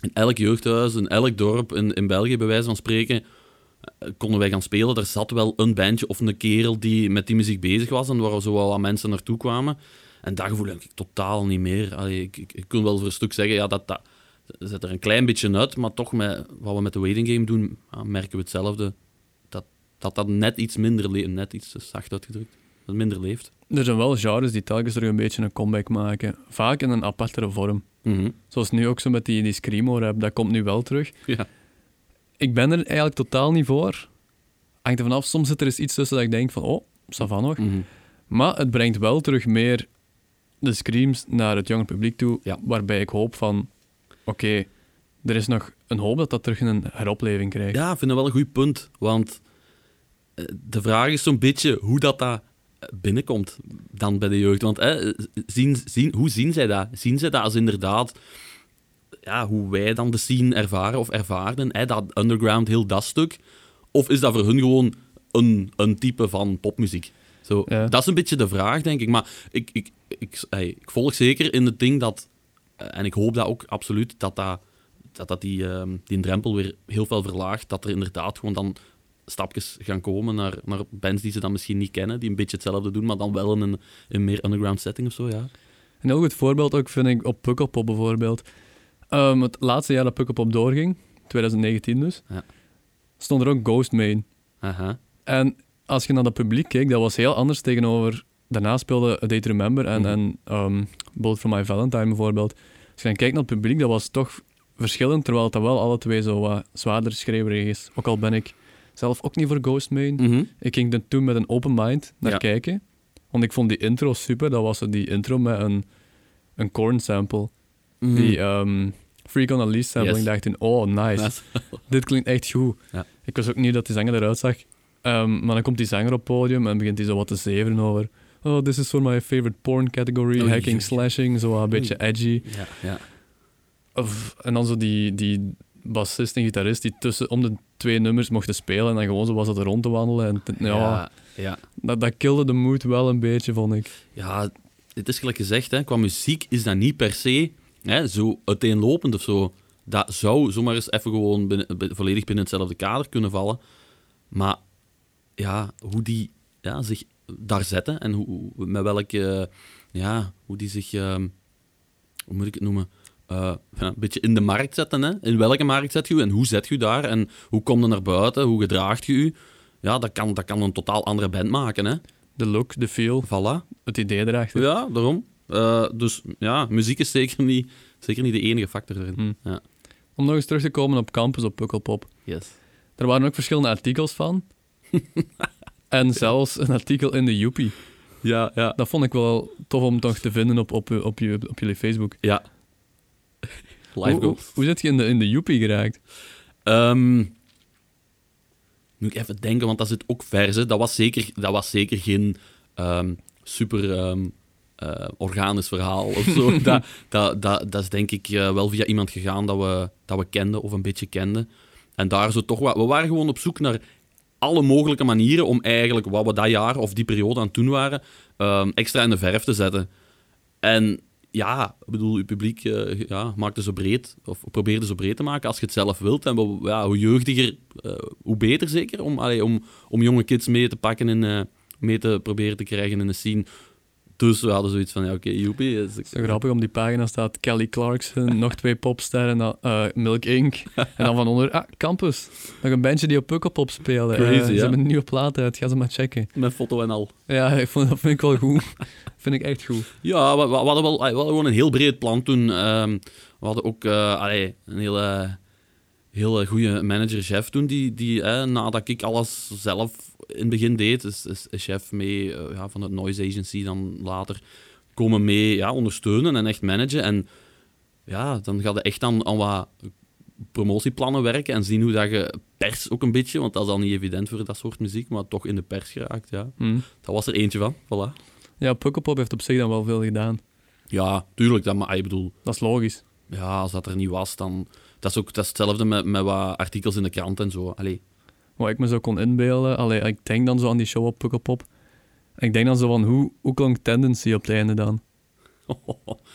in elk jeugdhuis, in elk dorp in, in België, bij wijze van spreken, eh, konden wij gaan spelen. Er zat wel een bandje of een kerel die met die muziek bezig was en waar zo wel wat mensen naartoe kwamen. En dat gevoel heb ik totaal niet meer. Allee, ik, ik, ik kan wel voor een stuk zeggen, ja, dat, dat zet er een klein beetje uit, maar toch met wat we met de waiting game doen, merken we hetzelfde. Dat dat, net iets minder leeft, net iets zacht uitgedrukt, dat minder leeft. Er zijn wel genres die telkens terug een beetje een comeback maken. Vaak in een apartere vorm. Mhm. Zoals nu ook zo met die, die Screamo-rap, dat komt nu wel terug. Ja. Ik ben er eigenlijk totaal niet voor. Hangt er vanaf, soms zit er eens iets tussen dat ik denk van, oh, ça va nog. Mhm. Maar het brengt wel terug meer de screams naar het jonge publiek toe, Ja. waarbij ik hoop van, oké, er is nog een hoop dat dat terug een heropleving krijgt. Ja, ik vind dat wel een goed punt. Want de vraag is zo'n beetje hoe dat, dat binnenkomt dan bij de jeugd. Want eh, zien, zien, hoe zien zij dat? Zien zij dat als inderdaad ja, hoe wij dan de scene ervaren of ervaarden? Eh, dat underground, heel dat stuk? Of is dat voor hun gewoon een, een type van popmuziek? Zo, Ja. Dat is een beetje de vraag, denk ik. Maar ik, ik, ik, ik volg zeker in het ding dat... eh, en ik hoop dat ook absoluut, dat dat dat, dat die, ehm, die drempel weer heel veel verlaagt. Dat er inderdaad gewoon dan stapjes gaan komen naar, naar bands die ze dan misschien niet kennen, die een beetje hetzelfde doen, maar dan wel in een, in meer underground setting of zo, ja. Een heel goed voorbeeld ook vind ik op Pukkelpop bijvoorbeeld. Ehm, het laatste jaar dat Pukkelpop doorging, 2019 dus, Ja. stond er ook Ghostmain. Aha. En als je naar dat publiek keek, dat was heel anders tegenover... Daarna speelde A Day to Remember en, Mhm. en ehm, Bullet from My Valentine bijvoorbeeld. Als je dan kijkt naar het publiek, dat was toch verschillend, terwijl het dat wel alle twee zo wat zwaarder schreeuwerig is. Ook al ben ik zelf ook niet voor Ghostmain. Mhm. Ik ging er toen met een open mind naar Ja. kijken. Want ik vond die intro super. Dat was die intro met een, een corn sample. Mhm. Die ehm Freak on a Leash sample. Yes. Ik dacht toen, oh nice. Dit klinkt echt goed. Ja. Ik wist ook niet dat die zanger eruit zag. Ehm, maar dan komt die zanger op het podium en begint hij zo wat te zeveren over... Oh, this is for my favorite porn category. Hacking, slashing. Zo een beetje edgy. ja, ja. Of, en dan zo die, die bassist en gitarist die tussen om de twee nummers mochten spelen. En dan gewoon zo was het rond te wandelen. En ja, ja, ja. Dat, dat kilde de mood wel een beetje, vond ik. Ja, het is gelijk gezegd, hè, qua muziek is dat niet per se hè, zo uiteenlopend of zo. Dat zou zomaar eens even gewoon binnen- volledig binnen hetzelfde kader kunnen vallen. Maar ja, hoe die ja, zich daar zetten en hoe, hoe- met welke, ja, hoe die zich, ehm, hoe moet ik het noemen, Eh, een beetje in de markt zetten. Hè? In welke markt zet je u en hoe zet je u daar en hoe kom je naar buiten, hoe gedraagt je u? Ja, dat kan, dat kan een totaal andere band maken. Hè? De look, de feel, Voilà. het idee erachter. Ja, daarom. Eh, dus ja, muziek is zeker niet, zeker niet de enige factor erin. Hmm. Ja. Om nog eens terug te komen op campus op Pukkelpop. Yes. Er waren ook verschillende artikels van. en zelfs een artikel in de Joepie. Ja, ja. Dat vond ik wel tof om toch te vinden op, op, op, je, op jullie Facebook. ja. Live Hoe, hoe, goals. hoe zit je in de, in de Joepie geraakt? Ehm, moet ik even denken, want dat zit ook vers. hè. Dat was zeker, dat was zeker geen ehm, super eh, organisch verhaal of zo. dat, dat, dat, dat is denk ik eh, wel via iemand gegaan dat we, dat we kenden of een beetje kenden. En daar zo toch wat... We waren gewoon op zoek naar alle mogelijke manieren om eigenlijk wat we dat jaar of die periode aan het doen waren, extra in de verf te zetten. En ja, ik bedoel, je publiek eh, ja, maakt het zo breed, of probeert het zo breed te maken als je het zelf wilt. En ja, hoe jeugdiger, eh, hoe beter zeker, om, allee, om, om jonge kids mee te pakken en eh, mee te proberen te krijgen in de scene. Dus we hadden zoiets van, ja, oké, joepie. is- Zo grappig, op die pagina staat Kelly Clarkson, nog twee popsterren, dan, eh, Milk Inc. En dan van onder, ah, Campus. Nog een bandje die op Pukkelpop spelen. Crazy, Eh, Ze ja. hebben een nieuwe plaat uit, ga ze maar checken. Met foto en al. Ja, ik vond, dat vind ik wel goed. vind ik echt goed. Ja, we, we hadden wel we hadden gewoon een heel breed plan toen. Ehm, we hadden ook eh, allee, een hele, hele goede manager-chef toen, die, die eh, nadat ik alles zelf in het begin deed, is, is, is chef mee eh, ja, van het Noise Agency dan later komen mee ja, ondersteunen en echt managen. En ja, dan gaat het echt aan, aan wat promotieplannen werken en zien hoe dat je pers ook een beetje, want dat is al niet evident voor dat soort muziek, maar toch in de pers geraakt, ja. Hm. Dat was er eentje van, voilà. Ja, Pukkelpop heeft op zich dan wel veel gedaan. Ja, tuurlijk, dat, maar ik bedoel, Dat is logisch. Ja, als dat er niet was, dan... Dat is ook dat is hetzelfde met, met wat artikels in de krant en zo. Allee. Wat ik me zo kon inbeelden, allee, ik denk dan zo aan die show op Pukkelpop. Ik denk dan zo van, hoe, hoe klonk Tendency op het einde dan?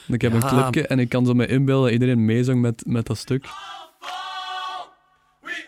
Ik heb een Ja. clipje en ik kan zo me inbeelden dat iedereen meezong met, met dat stuk. fall. We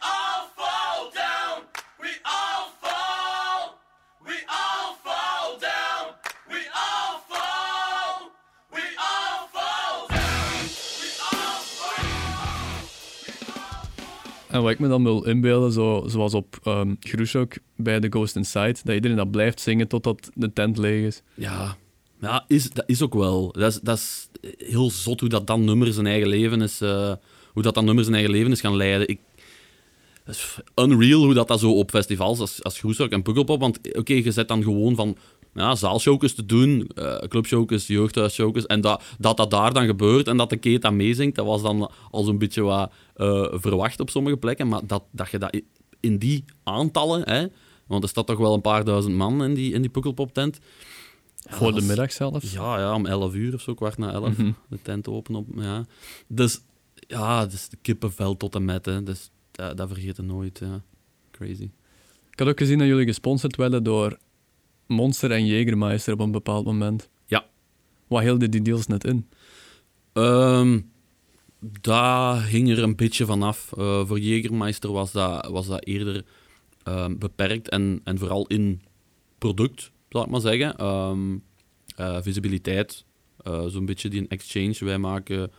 En wat ik me dan wil inbeelden, zo, zoals op Groeshok bij The Ghost Inside, dat iedereen dat blijft zingen totdat de tent leeg is. Ja, ja is, dat is ook wel. Dat is, dat is heel zot hoe dat dan nummer zijn eigen leven is... eh, hoe dat dan nummer zijn eigen leven is gaan leiden. Ik, is unreal hoe dat, dat zo op festivals als, als en Pukkelpop... Want oké, je zet dan gewoon van ja, zaalshowjes te doen, eh clubshowjes, jeugdhuisshowjes... En dat, dat dat daar dan gebeurt en dat de Kate dan meezingt, dat was dan al zo'n beetje wat eh, verwacht op sommige plekken. Maar dat, dat je dat in die aantallen... Hè, want er staat toch wel een paar duizend man in die, in die Pukkelpop-tent... Ja, Voor de middag zelfs. ja, ja, om 11 uur of zo, kwart na 11. Mhm. De tent open op. Ja. Dus ja, is de kippenvel tot en met. Hè. Dus dat, dat vergeet je nooit. Ja. Crazy. Ik had ook gezien dat jullie gesponsord werden door Monster en Jägermeister op een bepaald moment. Ja. Wat hielden die deals net in? Ehm daar hing er een beetje vanaf. Eh voor Jägermeister was dat, was dat eerder ehm, beperkt en, en vooral in product, zal ik maar zeggen. Ehm, eh, visibiliteit, eh, zo'n beetje die exchange. Wij maken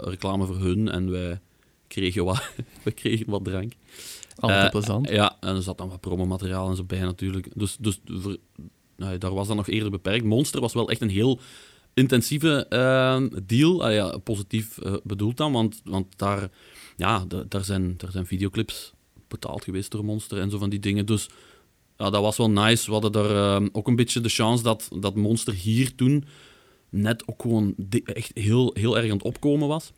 reclame voor hun en wij kregen wat, wij kregen wat drank. Altijd Eh, plezant. Ja, en er zat dan wat promomateriaal en zo bij natuurlijk. Dus, dus nou, daar was dat nog eerder beperkt. Monster was wel echt een heel intensieve eh, deal. Ah, ja, positief eh, bedoeld dan, want, want daar, ja, da- daar, zijn, daar zijn videoclips betaald geweest door Monster en zo van die dingen. Dus ja, dat was wel nice. We hadden daar eh, ook een beetje de chance dat, dat Monster hier toen net ook gewoon echt heel, heel erg aan het opkomen was.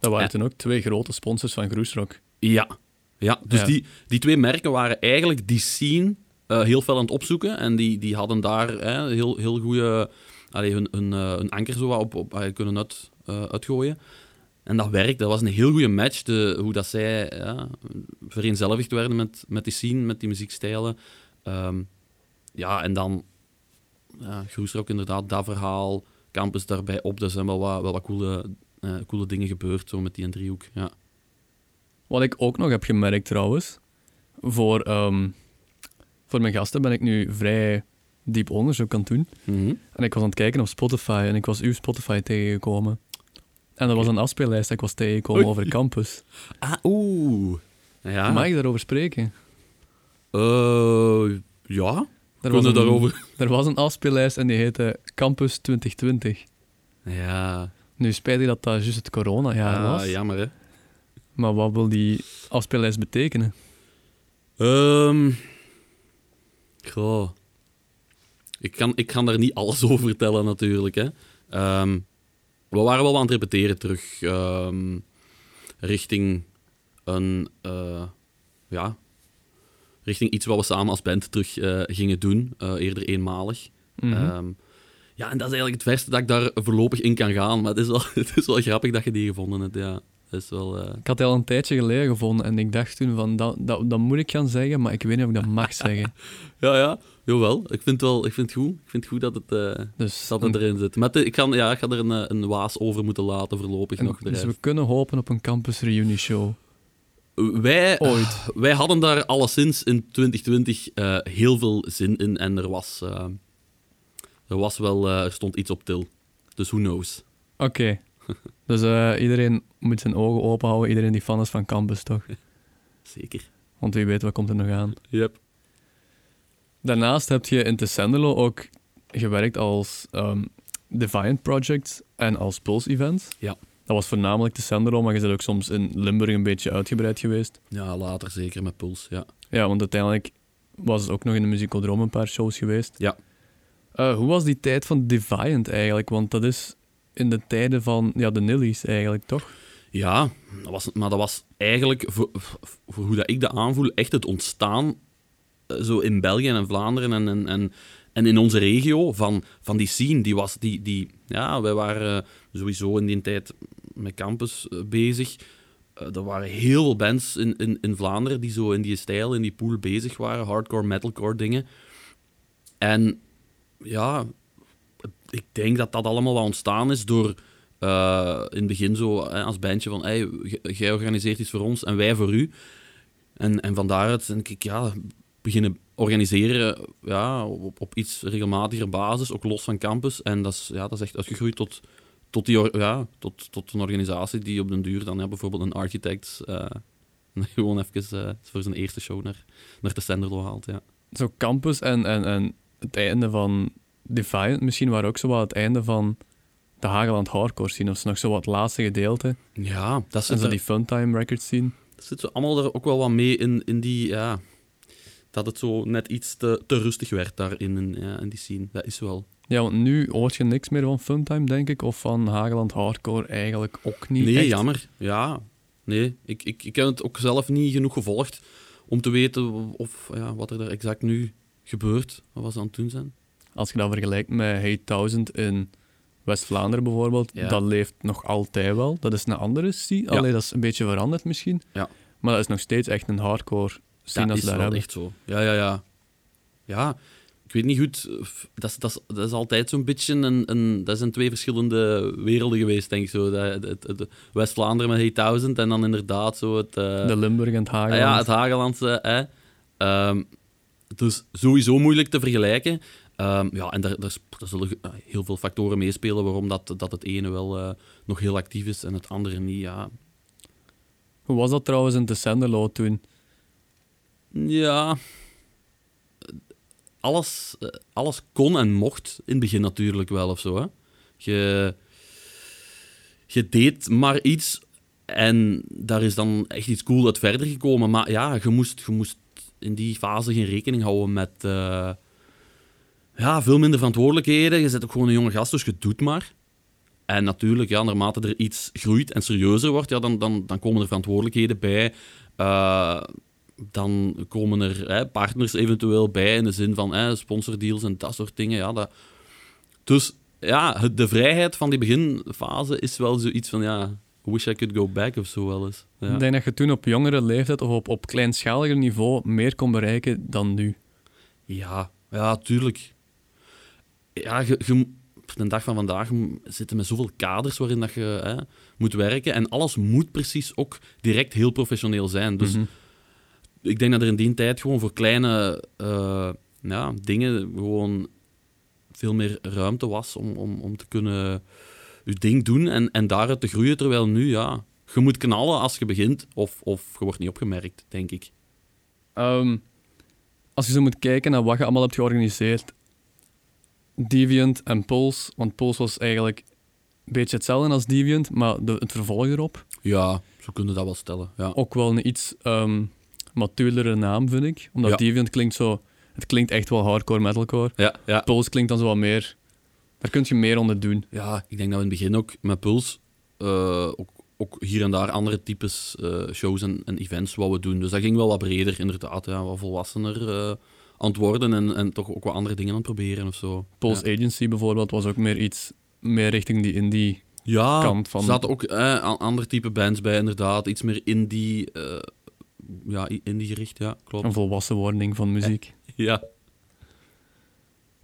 Dat waren toen ook twee grote sponsors van Groesrock. Ja, ja dus Ja. Die, die twee merken waren eigenlijk die scene eh, heel veel aan het opzoeken. En die, die hadden daar hè, heel, heel goede allee, hun, hun, eh, hun anker zo op, op allee, kunnen uit, eh, uitgooien. En dat werkte. Dat was een heel goede match. De, hoe dat zij ja, vereenzelvigd werden met, met die scene, met die muziekstijlen. Ehm, ja, en dan ja, Groesrock inderdaad, dat verhaal. Campus daarbij op. Er zijn wel wat, wel wat coole, coole dingen gebeurd zo met die driehoek. Ja. Wat ik ook nog heb gemerkt trouwens, voor, ehm, voor mijn gasten ben ik nu vrij diep onderzoek aan het doen. Mhm. En ik was aan het kijken op Spotify en ik was uw Spotify tegengekomen. En dat was een afspeellijst dat ik was tegengekomen Oei. over campus. Ah, oeh. Ja. Mag ik daarover spreken? Eh, ja. Er we een, daarover... er was een afspeellijst en die heette Campus 2020. Ja. Nu spijtig dat dat juist het coronajaar Ah, was. jammer, hè. Maar wat wil die afspeellijst betekenen? Goh. Ik kan, ik kan daar niet alles over vertellen, natuurlijk. Hè. Ehm, we waren wel aan het repeteren terug. ehm, richting een... eh, ja... Richting iets wat we samen als band terug eh, gingen doen. eh, eerder eenmalig. Mhm. Ja, en dat is eigenlijk het verste dat ik daar voorlopig in kan gaan. Maar het is wel, het is wel grappig dat je die gevonden hebt, ja. Is wel... eh, Ik had die al een tijdje geleden gevonden en ik dacht toen van, dat, dat, dat moet ik gaan zeggen, maar ik weet niet of ik dat mag zeggen. Ja, ja. Jawel. Ik vind, wel, ik vind het goed. Ik vind het goed dat het, eh, Dus, dat het erin zit. Met de, ik, ga, ja, ik ga er een, eh, een waas over moeten laten voorlopig en- nog. dus we kunnen hopen op een campus reunion show. Wij, Ooit. wij hadden daar alleszins in 2020 eh, heel veel zin in. En er was, er was wel... er stond iets op til. Dus who knows. Oké. dus eh, iedereen moet zijn ogen open houden, iedereen die fan is van campus, toch? Zeker. Want wie weet wat komt er nog aan. Yep. Daarnaast heb je in Tessenderlo ook gewerkt als ehm, Defiant Project en als Pulse Event. Ja. Dat was voornamelijk Tessenderlo, maar je bent ook soms in Limburg een beetje uitgebreid geweest. Ja, later zeker met Puls. Ja. Ja, want uiteindelijk was het ook nog in de Musicodrome een paar shows geweest. Ja. Eh, hoe was die tijd van Defiant eigenlijk? Want dat is in de tijden van ja, de Nillies eigenlijk, toch? Ja, dat was, maar dat was eigenlijk, voor, hoe dat ik dat aanvoel, echt het ontstaan eh, zo in België en Vlaanderen en, en, en, in onze regio van, van die scene. Die was, die, die, ja, wij waren eh, sowieso in die tijd met campus eh, bezig. Er waren heel veel bands in, in, in Vlaanderen die zo in die stijl, in die pool bezig waren. Hardcore, metalcore dingen. En ja, ik denk dat dat allemaal wat ontstaan is door eh, in het begin zo hè, als bandje van jij organiseert iets voor ons en wij voor u. En, en van daaruit denk ik, ja, beginnen organiseren ja, op, iets regelmatiger basis, ook los van campus. En dat is, ja, dat is echt uitgegroeid tot, tot, die, ja, tot, tot een organisatie die op den duur dan ja, bijvoorbeeld een architect eh, gewoon even eh, voor zijn eerste show naar, naar de Senderlo haalt. Ja. Zo campus en, en, en het einde van Defiant misschien waren ook zo wat het einde van de Hageland hardcore scene. Of is nog zo wat het laatste gedeelte. ja, dat En zit, zo er, die Funtime Records scene. dat zit zo allemaal er ook wel wat mee in, in die... Ja, dat het zo net iets te, te rustig werd daar in, ja, in die scene. Dat is wel. Ja, want nu hoort je niks meer van Funtime, denk ik. Of van Hageland hardcore eigenlijk ook niet Nee, echt. jammer. Ja, nee. Ik, ik, ik heb het ook zelf niet genoeg gevolgd om te weten of, ja, wat er daar exact nu gebeurt. Wat was aan het doen zijn. Als je dat vergelijkt met Hey 1000 in West-Vlaanderen bijvoorbeeld, Ja. dat leeft nog altijd wel. Dat is een andere scene. Alleen dat is een beetje veranderd misschien. Ja. Maar dat is nog steeds echt een hardcore scene dat als is daar wel hebben. echt zo. Ja, ja, ja. Ja, ik weet niet goed. Dat is, dat is, dat is altijd zo'n beetje een, een... Dat zijn twee verschillende werelden geweest, denk ik zo. Dat- het- het- het West-Vlaanderen met Hey 1000 en dan inderdaad zo het... eh, De Limburg en het Ah Hageland. ja, het Hagelandse. Hè. Ehm, dus sowieso moeilijk te vergelijken. Ehm, ja, en daar, daar, zullen eh, heel veel factoren meespelen waarom dat, dat het ene wel eh, nog heel actief is en het andere niet. Ja, Hoe was dat trouwens in Tessenderlo toen? ja alles, eh, alles kon en mocht in het begin natuurlijk wel of zo. Hè. Je, je deed maar iets en daar is dan echt iets cool uit verder gekomen. Maar ja, je moest, je moest in die fase geen rekening houden met ja, veel minder verantwoordelijkheden. Je zit ook gewoon een jonge gast, dus je doet maar. En natuurlijk, ja, naarmate er iets groeit en serieuzer wordt, ja, dan, dan, dan komen er verantwoordelijkheden bij. Eh, dan komen er hè, partners eventueel bij in de zin van hè, sponsordeals en dat soort dingen. Ja, dat... Dus ja, het- de vrijheid van die beginfase is wel zoiets van ja, wish I could go back of zo wel eens. Ja. Ik denk dat je toen op jongere leeftijd of op, op kleinschaliger niveau meer kon bereiken dan nu. Ja, ja, tuurlijk. Ja, je, je, op de dag van vandaag zitten met zoveel kaders waarin dat je hè, moet werken. En alles moet precies ook direct heel professioneel zijn. Dus Mhm. ik denk dat er in die tijd gewoon voor kleine eh, ja, dingen gewoon veel meer ruimte was om, om, om te kunnen je ding doen en, en daaruit te groeien. Terwijl nu, ja, je moet knallen als je begint of, of je wordt niet opgemerkt, denk ik. Ehm, als je zo moet kijken naar wat je allemaal hebt georganiseerd, Deviant en Pulse, want Pulse was eigenlijk een beetje hetzelfde als Deviant, maar de, het vervolg erop. Ja, zo kunnen dat wel stellen. Ja. Ook wel een iets matuurdere naam, vind ik. Omdat Ja. Deviant klinkt zo... Het klinkt echt wel hardcore metalcore. Ja, ja. Pulse klinkt dan zo wat meer... Daar kun je meer onder doen. ja, ik denk dat we in het begin ook met Puls eh, ook, ook hier en daar andere types eh, shows en, en events wat we doen. Dus dat ging wel wat breder, inderdaad. Ja, wat volwassener eh, worden en, en toch ook wat andere dingen aan het proberen of zo. Pulse ja. Agency bijvoorbeeld was ook meer iets... Meer richting die indie... ja, kant van- er zaten ook eh, a- andere type bands bij, inderdaad. Iets meer indie, eh ja, indie gericht, ja, klopt. Een volwassenwording van muziek. Ja.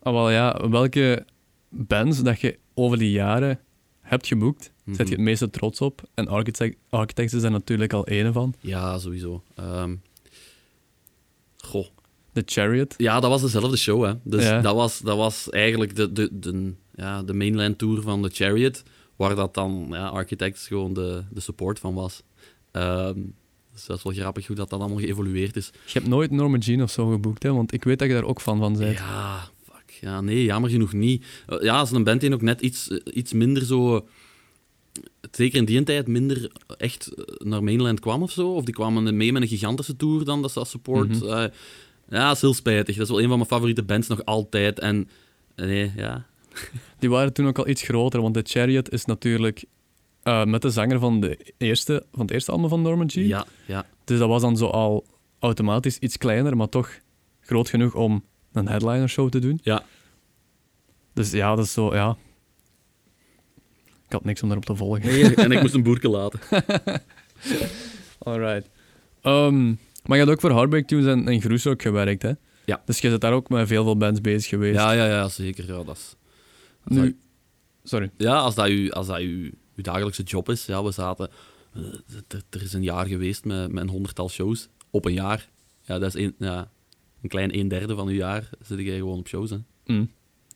Ah, wel ja, welke bands dat je over die jaren hebt geboekt, Mhm. zet je het meeste trots op? En Architect, Architects is daar natuurlijk al één van. Ja, sowieso. Ehm, goh. The Chariot. Ja, dat was dezelfde show, hè. Dus Ja. dat, was, dat was eigenlijk de, de, de, ja, de mainland tour van The Chariot, waar dat dan ja, Architects gewoon de, de support van was. Ehm, dus dat is wel grappig hoe dat dan allemaal geëvolueerd is. Je hebt nooit Norma Jean of zo geboekt, hè? want ik weet dat je daar ook fan van bent. Ja, fuck. Ja, nee, jammer genoeg niet. Eh, ja, als een band die ook net iets, eh, iets minder zo... Zeker in die tijd minder echt eh, naar mainland kwam of zo. Of die kwamen mee met een gigantische tour dan, dat ze als support... Mhm. Ja, dat is heel spijtig. Dat is wel een van mijn favoriete bands nog altijd. En nee, ja... Die waren toen ook al iets groter, want The Chariot is natuurlijk eh, met de zanger van, de eerste, van het eerste album van Norma Jean. Ja, ja. Dus dat was dan zo al automatisch iets kleiner, maar toch groot genoeg om een headliner show te doen. Ja. Dus ja, dat is zo, ja. Ik had niks om daarop te volgen. Nee, en ik moest een boerke laten. Alright. Ehm, maar je had ook voor Heartbreak Tunes en, en Groesrock gewerkt, hè? Ja. Dus je bent daar ook met veel, veel bands bezig geweest. Ja, ja, ja, zeker. Ja, dat is... Nu... dat- Sorry. Ja, als dat uw, als dat uw, uw dagelijkse job is. Ja, we zaten... eh, er- is een jaar geweest met, met een honderdtal shows. Op een jaar. Ja, dat is een, ja, een klein een derde van uw jaar zit jij gewoon op shows. Hè. Mm.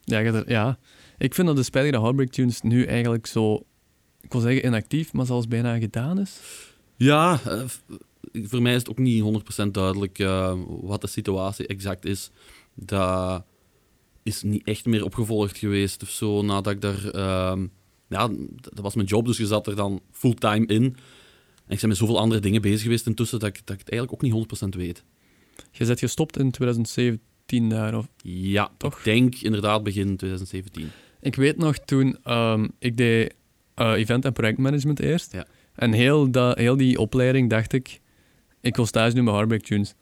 Ja, je ja, ik vind dat de spijtig dat Heartbreak Tunes nu eigenlijk zo... Ik wil zeggen inactief, maar zelfs bijna gedaan is. Ja, eh, voor mij is het ook niet 100% duidelijk eh, wat de situatie exact is. Dat is niet echt meer opgevolgd geweest of zo, nadat ik daar... ehm, ja, dat was mijn job, dus je zat er dan fulltime in. En ik ben met zoveel andere dingen bezig geweest intussen, dat ik, dat ik het eigenlijk ook niet 100% weet. Je bent gestopt in 2017 daar, of... Ja, Toch? ik denk inderdaad begin 2017. Ik weet nog toen, ehm, ik deed eh, event- en projectmanagement eerst. Ja. En heel, dat, heel die opleiding dacht ik, ik wil stage doen bij Heartbreak Tunes.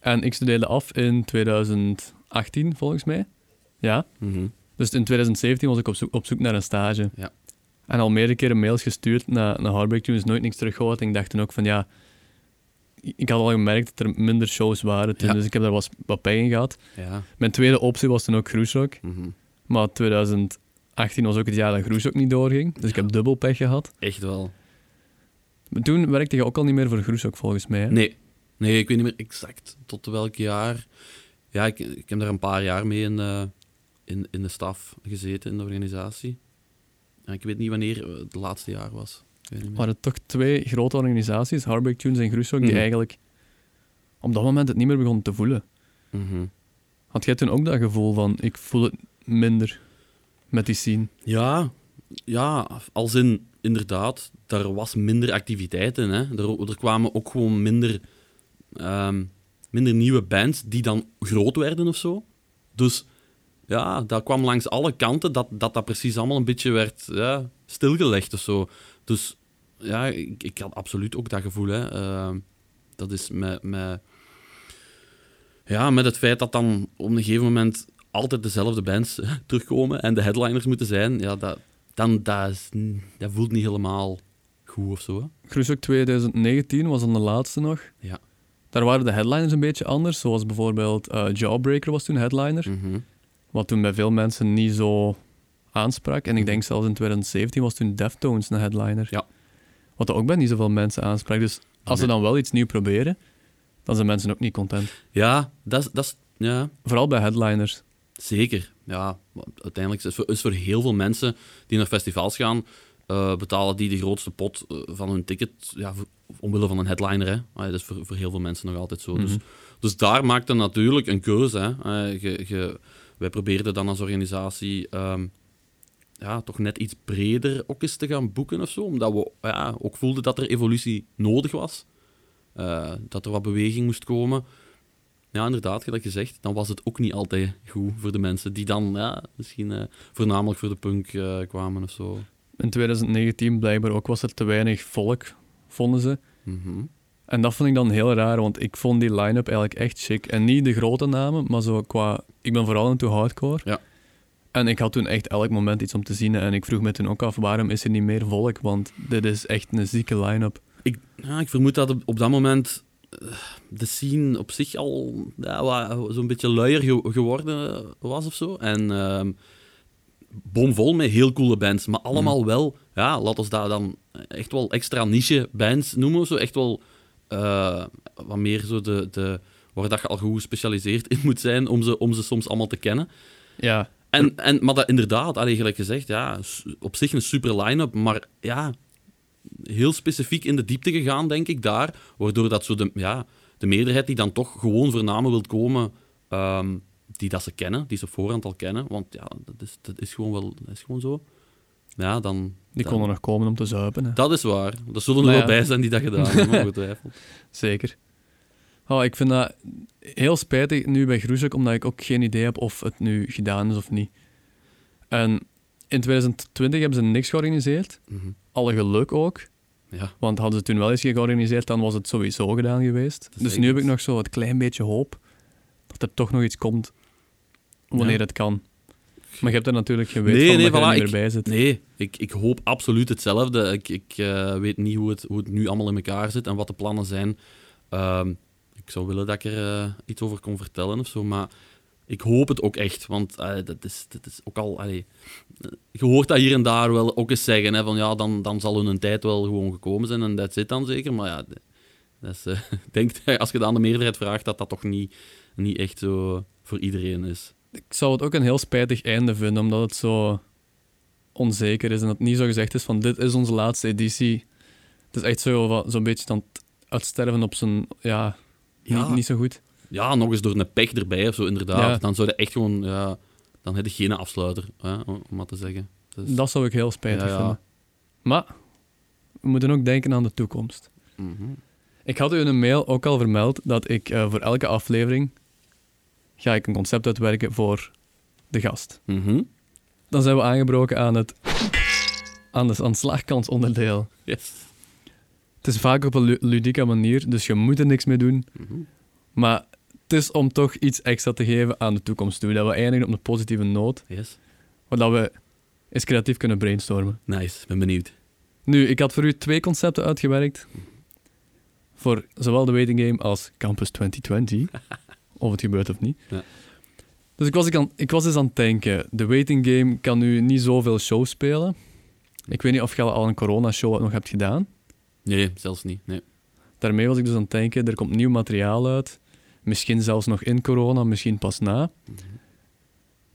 En ik studeerde af in 2018, volgens mij. Ja. Mhm. Dus in 2017 was ik op zoek, op zoek naar een stage. Ja. En al meerdere keren mails gestuurd naar, naar Tunes, nooit niks teruggehoord. En ik dacht toen ook van, ja... Ik had al gemerkt dat er minder shows waren toen, Ja. dus ik heb daar wat, wat pijn in gehad. Ja. Mijn tweede optie was toen ook Groesrock. mhm. Maar 2018 was ook het jaar dat Groes ook niet doorging. Dus ik heb dubbel pech gehad. Echt wel. Maar toen werkte je ook al niet meer voor Groes ook, volgens mij. Hè? Nee. nee, ik weet niet meer exact tot welk jaar. Ja, ik, ik heb daar een paar jaar mee in, eh, in, in de staf gezeten, in de organisatie. En ik weet niet wanneer eh, het laatste jaar was. Er meer. waren toch twee grote organisaties, Heartbreak Tunes en Groes ook, die Mhm. eigenlijk op dat moment het niet meer begonnen te voelen. Mhm. Had jij toen ook dat gevoel van, ik voel het minder met die scene? Ja, ja, als in, inderdaad, er was minder activiteit in. Hè. Er, kwamen ook gewoon minder, ehm, minder nieuwe bands die dan groot werden of zo. Dus ja, dat kwam langs alle kanten dat dat, dat precies allemaal een beetje werd ja, stilgelegd of zo. Dus ja, ik, had absoluut ook dat gevoel. Hè. Ehm, dat is met, met, ja, met het feit dat dan op een gegeven moment altijd dezelfde bands terugkomen en de headliners moeten zijn, ja, dat, dan, dat, is, dat voelt niet helemaal goed of zo. Ook 2019 was dan de laatste nog. Ja. Daar waren de headliners een beetje anders, zoals bijvoorbeeld eh, Jawbreaker was toen headliner. Mhm. Wat toen bij veel mensen niet zo aansprak. En ik denk zelfs in 2017 was toen Deftones een headliner. Ja. Wat ook bij niet zoveel mensen aansprak. Dus als ze Nee. dan wel iets nieuws proberen, dan zijn mensen ook niet content. Ja, dat is ja, Vooral bij headliners. zeker. Ja, uiteindelijk is voor, is voor heel veel mensen die naar festivals gaan, eh, betalen die de grootste pot eh, van hun ticket ja, voor- omwille van een headliner. Hè. Dat is voor, voor heel veel mensen nog altijd zo. Dus, dus daar maakte natuurlijk een keuze. Hè. Eh, wij probeerden dan als organisatie ehm, ja, toch net iets breder ook eens te gaan boeken of zo. Omdat we ja, ook voelden dat er evolutie nodig was. Dat er wat beweging moest komen. Ja, inderdaad, gelijk gezegd, dan was het ook niet altijd goed voor de mensen die dan ja, misschien eh, voornamelijk voor de punk eh, kwamen of zo. In 2019 blijkbaar ook was er te weinig volk, vonden ze. Mhm. En dat vond ik dan heel raar, want ik vond die line-up eigenlijk echt chic. En niet de grote namen, maar zo qua... Ik ben vooral into hardcore. Ja. En ik had toen echt elk moment iets om te zien. En ik vroeg me toen ook af, waarom is er niet meer volk? Want dit is echt een zieke line-up. Ik, ja, ik vermoed dat op, op dat moment de scene op zich al ja, zo'n beetje luier ge- geworden was of zo. En ehm bomvol met heel coole bands, maar allemaal wel, ja, laten we dat dan echt wel extra niche bands noemen zo. Echt wel eh, wat meer zo de, de, waar dat je al goed gespecialiseerd in moet zijn om ze, om ze soms allemaal te kennen. Ja, En, en, maar dat inderdaad, allee, gelijk gezegd, ja, op zich een super line-up, maar ja, heel specifiek in de diepte gegaan, denk ik, daar. Waardoor dat zo de, ja, de meerderheid die dan toch gewoon voor namen wil komen, ehm, die dat ze kennen, die ze voorhand al kennen, want ja, dat is, dat is, gewoon, wel, dat is gewoon zo. Ja, dan... die konden nog komen om te zuipen. Hè. Dat is waar. Er zullen er wel bij zijn die dat gedaan hebben, ongetwijfeld. Zeker. Oh, ik vind dat heel spijtig nu bij Groesek, omdat ik ook geen idee heb of het nu gedaan is of niet. En in 2020 hebben ze niks georganiseerd. Mhm. Alle geluk ook. Ja, Want hadden ze toen wel eens georganiseerd, dan was het sowieso gedaan geweest. Dus nu heb ik nog zo het klein beetje hoop dat er toch nog iets komt wanneer Ja. het kan. Maar je hebt er natuurlijk geen weet Nee, van nee, dat er niet ik- bij zit. Nee, ik, ik hoop absoluut hetzelfde. Ik, ik eh, weet niet hoe het, hoe het nu allemaal in elkaar zit en wat de plannen zijn. Ehm, ik zou willen dat ik er eh, iets over kon vertellen of zo, maar ik hoop het ook echt. Want eh, dat, is, dat is ook al... allee, eh, je hoort dat hier en daar wel ook eens zeggen, hè, van ja, dan, dan zal hun tijd wel gewoon gekomen zijn en dat zit dan zeker. Maar ja, dat is, eh, denk, als je dat aan de meerderheid vraagt, dat dat toch niet, niet echt zo voor iedereen is. Ik zou het ook een heel spijtig einde vinden, omdat het zo onzeker is en dat het niet zo gezegd is van dit is onze laatste editie. Het is echt zo van- zo'n beetje het uitsterven op zijn... Ja, Ja. Niet, niet zo goed. Ja, nog eens door een pech erbij of zo, inderdaad. Ja. Dan zou je echt gewoon... Ja, dan heb je geen afsluiter, hè, om maar te zeggen. Dus, Dat zou ik heel spijtig Ja, ja. vinden. Maar we moeten ook denken aan de toekomst. mhm. Ik had u in een mail ook al vermeld dat ik eh, voor elke aflevering ga ik een concept uitwerken voor de gast. Mhm. Dan zijn we aangebroken aan het, aan het, aan het slagkansonderdeel. Yes. Het is vaak op een lu- ludieke manier, dus je moet er niks mee doen. Mhm. Maar is om toch iets extra te geven aan de toekomst toe. Dat we eindigen op een positieve noot, Yes. waar we eens creatief kunnen brainstormen. Nice, ben benieuwd. Nu, ik had voor u twee concepten uitgewerkt. Voor zowel de waiting game als Campus 2020. of het gebeurt of niet. Ja. Dus ik was, ik, aan, ik was eens aan het denken. De waiting game kan nu niet zoveel shows spelen. Ik weet niet of je al een corona-show nog hebt gedaan. Nee, zelfs niet. Nee. Daarmee was ik dus aan het denken, er komt nieuw materiaal uit. Misschien zelfs nog in corona, misschien pas na.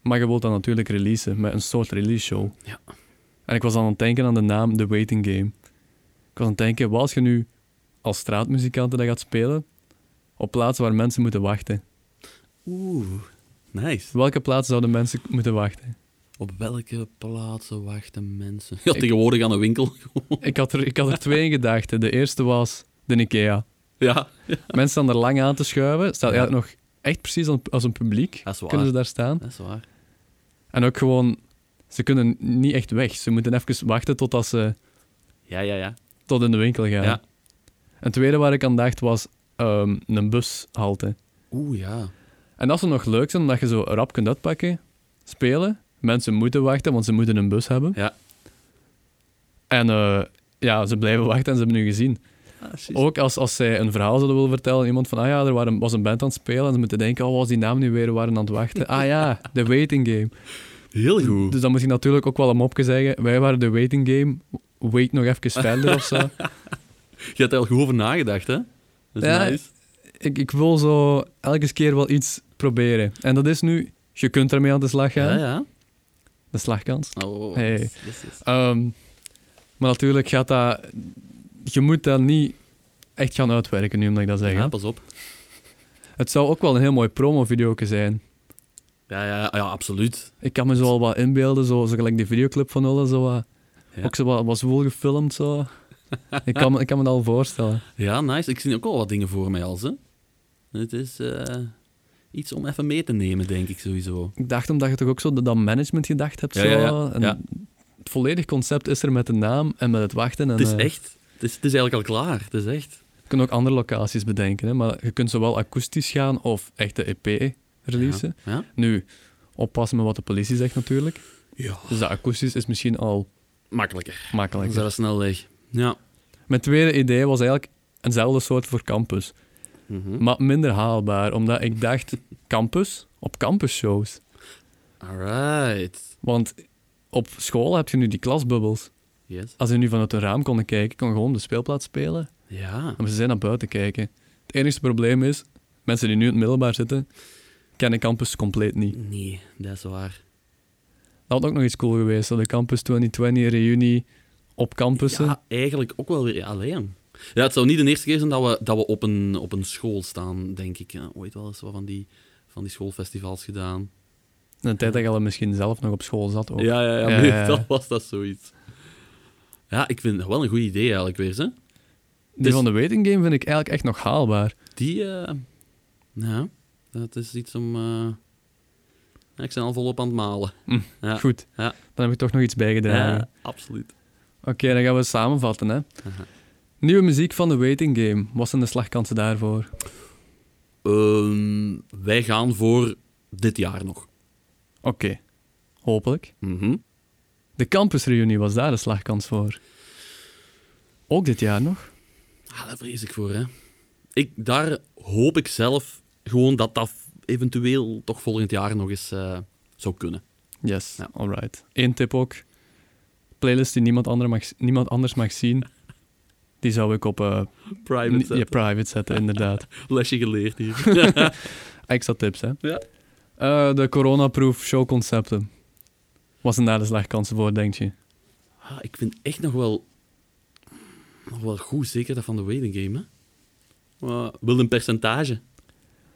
Maar je wilt dat natuurlijk releasen met een soort release show. Ja. En ik was aan het denken aan de naam The Waiting Game. Ik was aan het denken, wat als je nu als straatmuzikant dat gaat spelen op plaatsen waar mensen moeten wachten? Oeh, nice. Welke plaatsen zouden mensen moeten wachten? Op welke plaatsen wachten mensen? Ja, tegenwoordig aan een winkel. Ik had er, ik had er twee in gedachten. De eerste was de Ikea. ja. Mensen staan er lang aan te schuiven. Staat eigenlijk nog echt precies als, als een publiek. Dat is waar. Kunnen ze daar staan. Dat is waar. En ook gewoon, ze kunnen niet echt weg. Ze moeten even wachten totdat ze Ja, ja, ja. tot in de winkel gaan. Ja. En tweede waar ik aan dacht was ehm, een bushalte. Oeh, ja. En dat zou nog leuk zijn, omdat je zo rap kunt uitpakken, spelen. Mensen moeten wachten, want ze moeten een bus hebben. Ja. En eh, ja, ze blijven wachten en ze hebben nu gezien. Ook als, als zij een verhaal zouden willen vertellen, iemand van, ah ja, er waren, was een band aan het spelen, en ze moeten denken, oh, wat was die naam nu weer, we waren aan het wachten. ah ja, de waiting game. Heel goed. Dus dan moet ik natuurlijk ook wel een mopje zeggen, wij waren de waiting game, wait nog even verder of zo. Je hebt er al goed over nagedacht, hè? Dat is Ja, nice. ik, ik wil zo elke keer wel iets proberen. En dat is nu Je kunt ermee aan de slag gaan. Ja, ja. De slagkans. Oh, Hey. yes, yes, yes. Ehm, maar natuurlijk gaat dat... Je moet dat niet echt gaan uitwerken, nu omdat ik dat zeg. Ja, pas op. Het zou ook wel een heel mooi promo-video zijn. Ja, ja, ja, absoluut. Ik kan me zo al wat inbeelden, zo, zo gelijk die videoclip van Ulle, zo wat, Ja. ook zo wat, zwoel gefilmd. Zo. ik, kan, me- ik kan me dat al voorstellen. Ja, nice. Ik zie ook al wat dingen voor mij als, hè. Het is eh, iets om even mee te nemen, denk ik sowieso. Ik dacht omdat je toch ook zo dat management gedacht hebt. Ja, zo, ja, ja. En Ja. Het volledig concept is er met de naam en met het wachten. En, Het is eh, echt... Het is, het is eigenlijk al klaar. Het is echt... Je kunt ook andere locaties bedenken, hè, maar je kunt zowel akoestisch gaan of echt de EP releasen. Ja. ja. Nu, oppassen met wat de politie zegt natuurlijk. Ja. Dus dat akoestisch is misschien al Makkelijker. Makkelijker. we snel weg. Ja. Mijn tweede idee was eigenlijk eenzelfde soort voor campus. Mhm. Maar minder haalbaar, omdat ik dacht, campus, op campusshows. Alright. Want op school heb je nu die klasbubbels. Yes. Als je nu vanuit een raam kon kijken, kon gewoon de speelplaats spelen. Ja. Maar ze zijn naar buiten kijken. Het enige probleem is, mensen die nu in het middelbaar zitten, kennen campus compleet niet. Nee, dat is waar. Dat had ook nog iets cool geweest, de Campus 2020 reunie op campussen. Ja, eigenlijk ook wel weer alleen. Ja, het zou niet de eerste keer zijn dat we, dat we op, een, op een school staan, denk ik. Ja, ooit wel eens wat van die, van die schoolfestivals gedaan. De tijd dat je al misschien zelf nog op school zat ook. Ja, ja, ja, ja, ja. dat was dat zoiets. Ja, ik vind het wel een goed idee eigenlijk weer, hè. Die Dus- van de waiting game vind ik eigenlijk echt nog haalbaar. Die, eh, ja, dat is iets om... eh, ik ben al volop aan het malen. Mm, ja. Goed, Ja. dan heb ik toch nog iets bijgedragen. Ja, absoluut. Oké, dan gaan we samenvatten. Hè. Aha. Nieuwe muziek van de waiting game. Wat zijn de slagkansen daarvoor? Ehm, wij gaan voor dit jaar nog. Oké, hopelijk. Mhm. De campusreunie was daar de slagkans voor. Ook dit jaar nog? Ah, daar vrees ik voor, hè. Ik, daar hoop ik zelf gewoon dat dat eventueel toch volgend jaar nog eens eh, zou kunnen. Yes, Ja. alright. Eén tip ook. Playlist die niemand, mag, niemand anders mag zien. Die zou ik op eh, Private zetten. ja, private zetten, inderdaad. Lesje geleerd hier. Extra tips, hè. Ja. Eh, de coronaproof showconcepten. Wat zijn daar de slagkansen voor, denk je? Ah, ik vind echt nog wel, nog wel goed, zeker dat van de waiting game, hè. Maar wil een percentage?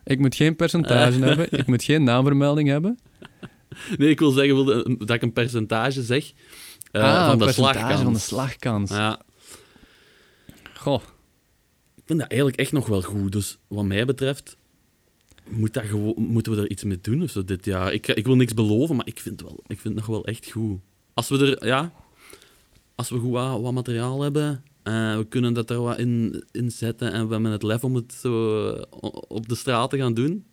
Ik moet geen percentage Eh. hebben. Ik moet geen naamvermelding hebben. Nee, ik wil zeggen wil de- dat ik een percentage zeg eh, ah, van de percentage slagkans. van de slagkans. Ja, Goh, ik vind dat eigenlijk echt nog wel goed. Dus wat mij betreft moet gewoon, moeten we er iets mee doen of zo dit jaar. Ik, ik wil niks beloven, maar ik vind, wel, ik vind het nog wel echt goed. Als we er, ja, als we goed wat, wat materiaal hebben, eh, we kunnen dat er wat in, in zetten en we hebben het lef om het zo op de straat te gaan doen,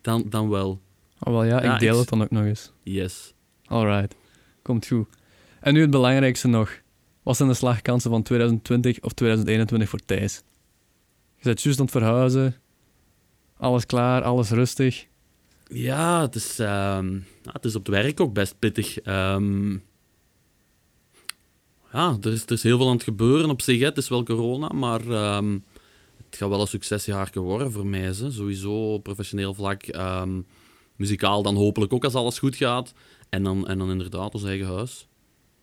dan, dan wel. oh, wel ja, Ja, ik deel ik- het dan ook nog eens. Yes. Alright, komt goed. En nu het belangrijkste nog. Wat zijn de slagkansen van 2020 of 2021 voor Thijs? Je bent juist aan het verhuizen. Alles klaar, alles rustig. Ja, het is, ehm, ja, het is op het werk ook best pittig. Ehm, ja, er is, er is heel veel aan het gebeuren op zich. Hè. Het is wel corona, maar ehm, het gaat wel een succesjaar worden voor mij. Hè. Sowieso professioneel vlak. muzikaal dan hopelijk ook als alles goed gaat. En dan, en dan inderdaad ons eigen huis.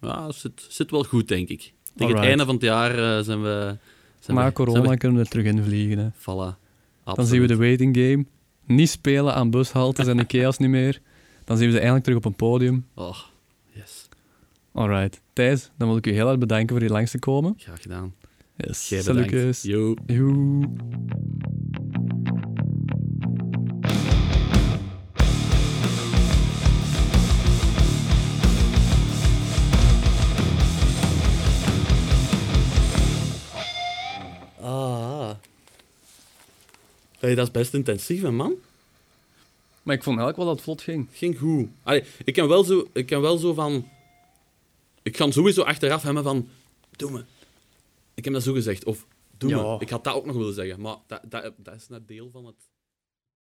Ja, het zit, zit wel goed, denk ik. Tegen het Alright. einde van het jaar eh, zijn we... Zijn we, corona zijn kunnen we er terug in vliegen. Hè. we- Dan zien we de waiting game. Niet spelen aan bushaltes en Ikea's niet meer. Dan zien we ze eindelijk terug op een podium. Oh, yes. Alright. Thijs, dan wil ik u heel erg bedanken voor hier langs te komen. Graag gedaan. Yes. Jij bedankt. Salutjes. Yo. Joe. Ah. Hey, dat is best intensief, hè, man. Maar ik vond eigenlijk wel dat het vlot ging. Ging goed. Allee, ik kan wel zo, ik kan wel zo van... Ik ga sowieso achteraf hebben van... Doe me. Ik heb dat zo gezegd. Of doe Ja. me. Ik had dat ook nog willen zeggen. Maar dat, dat, dat is net deel van het...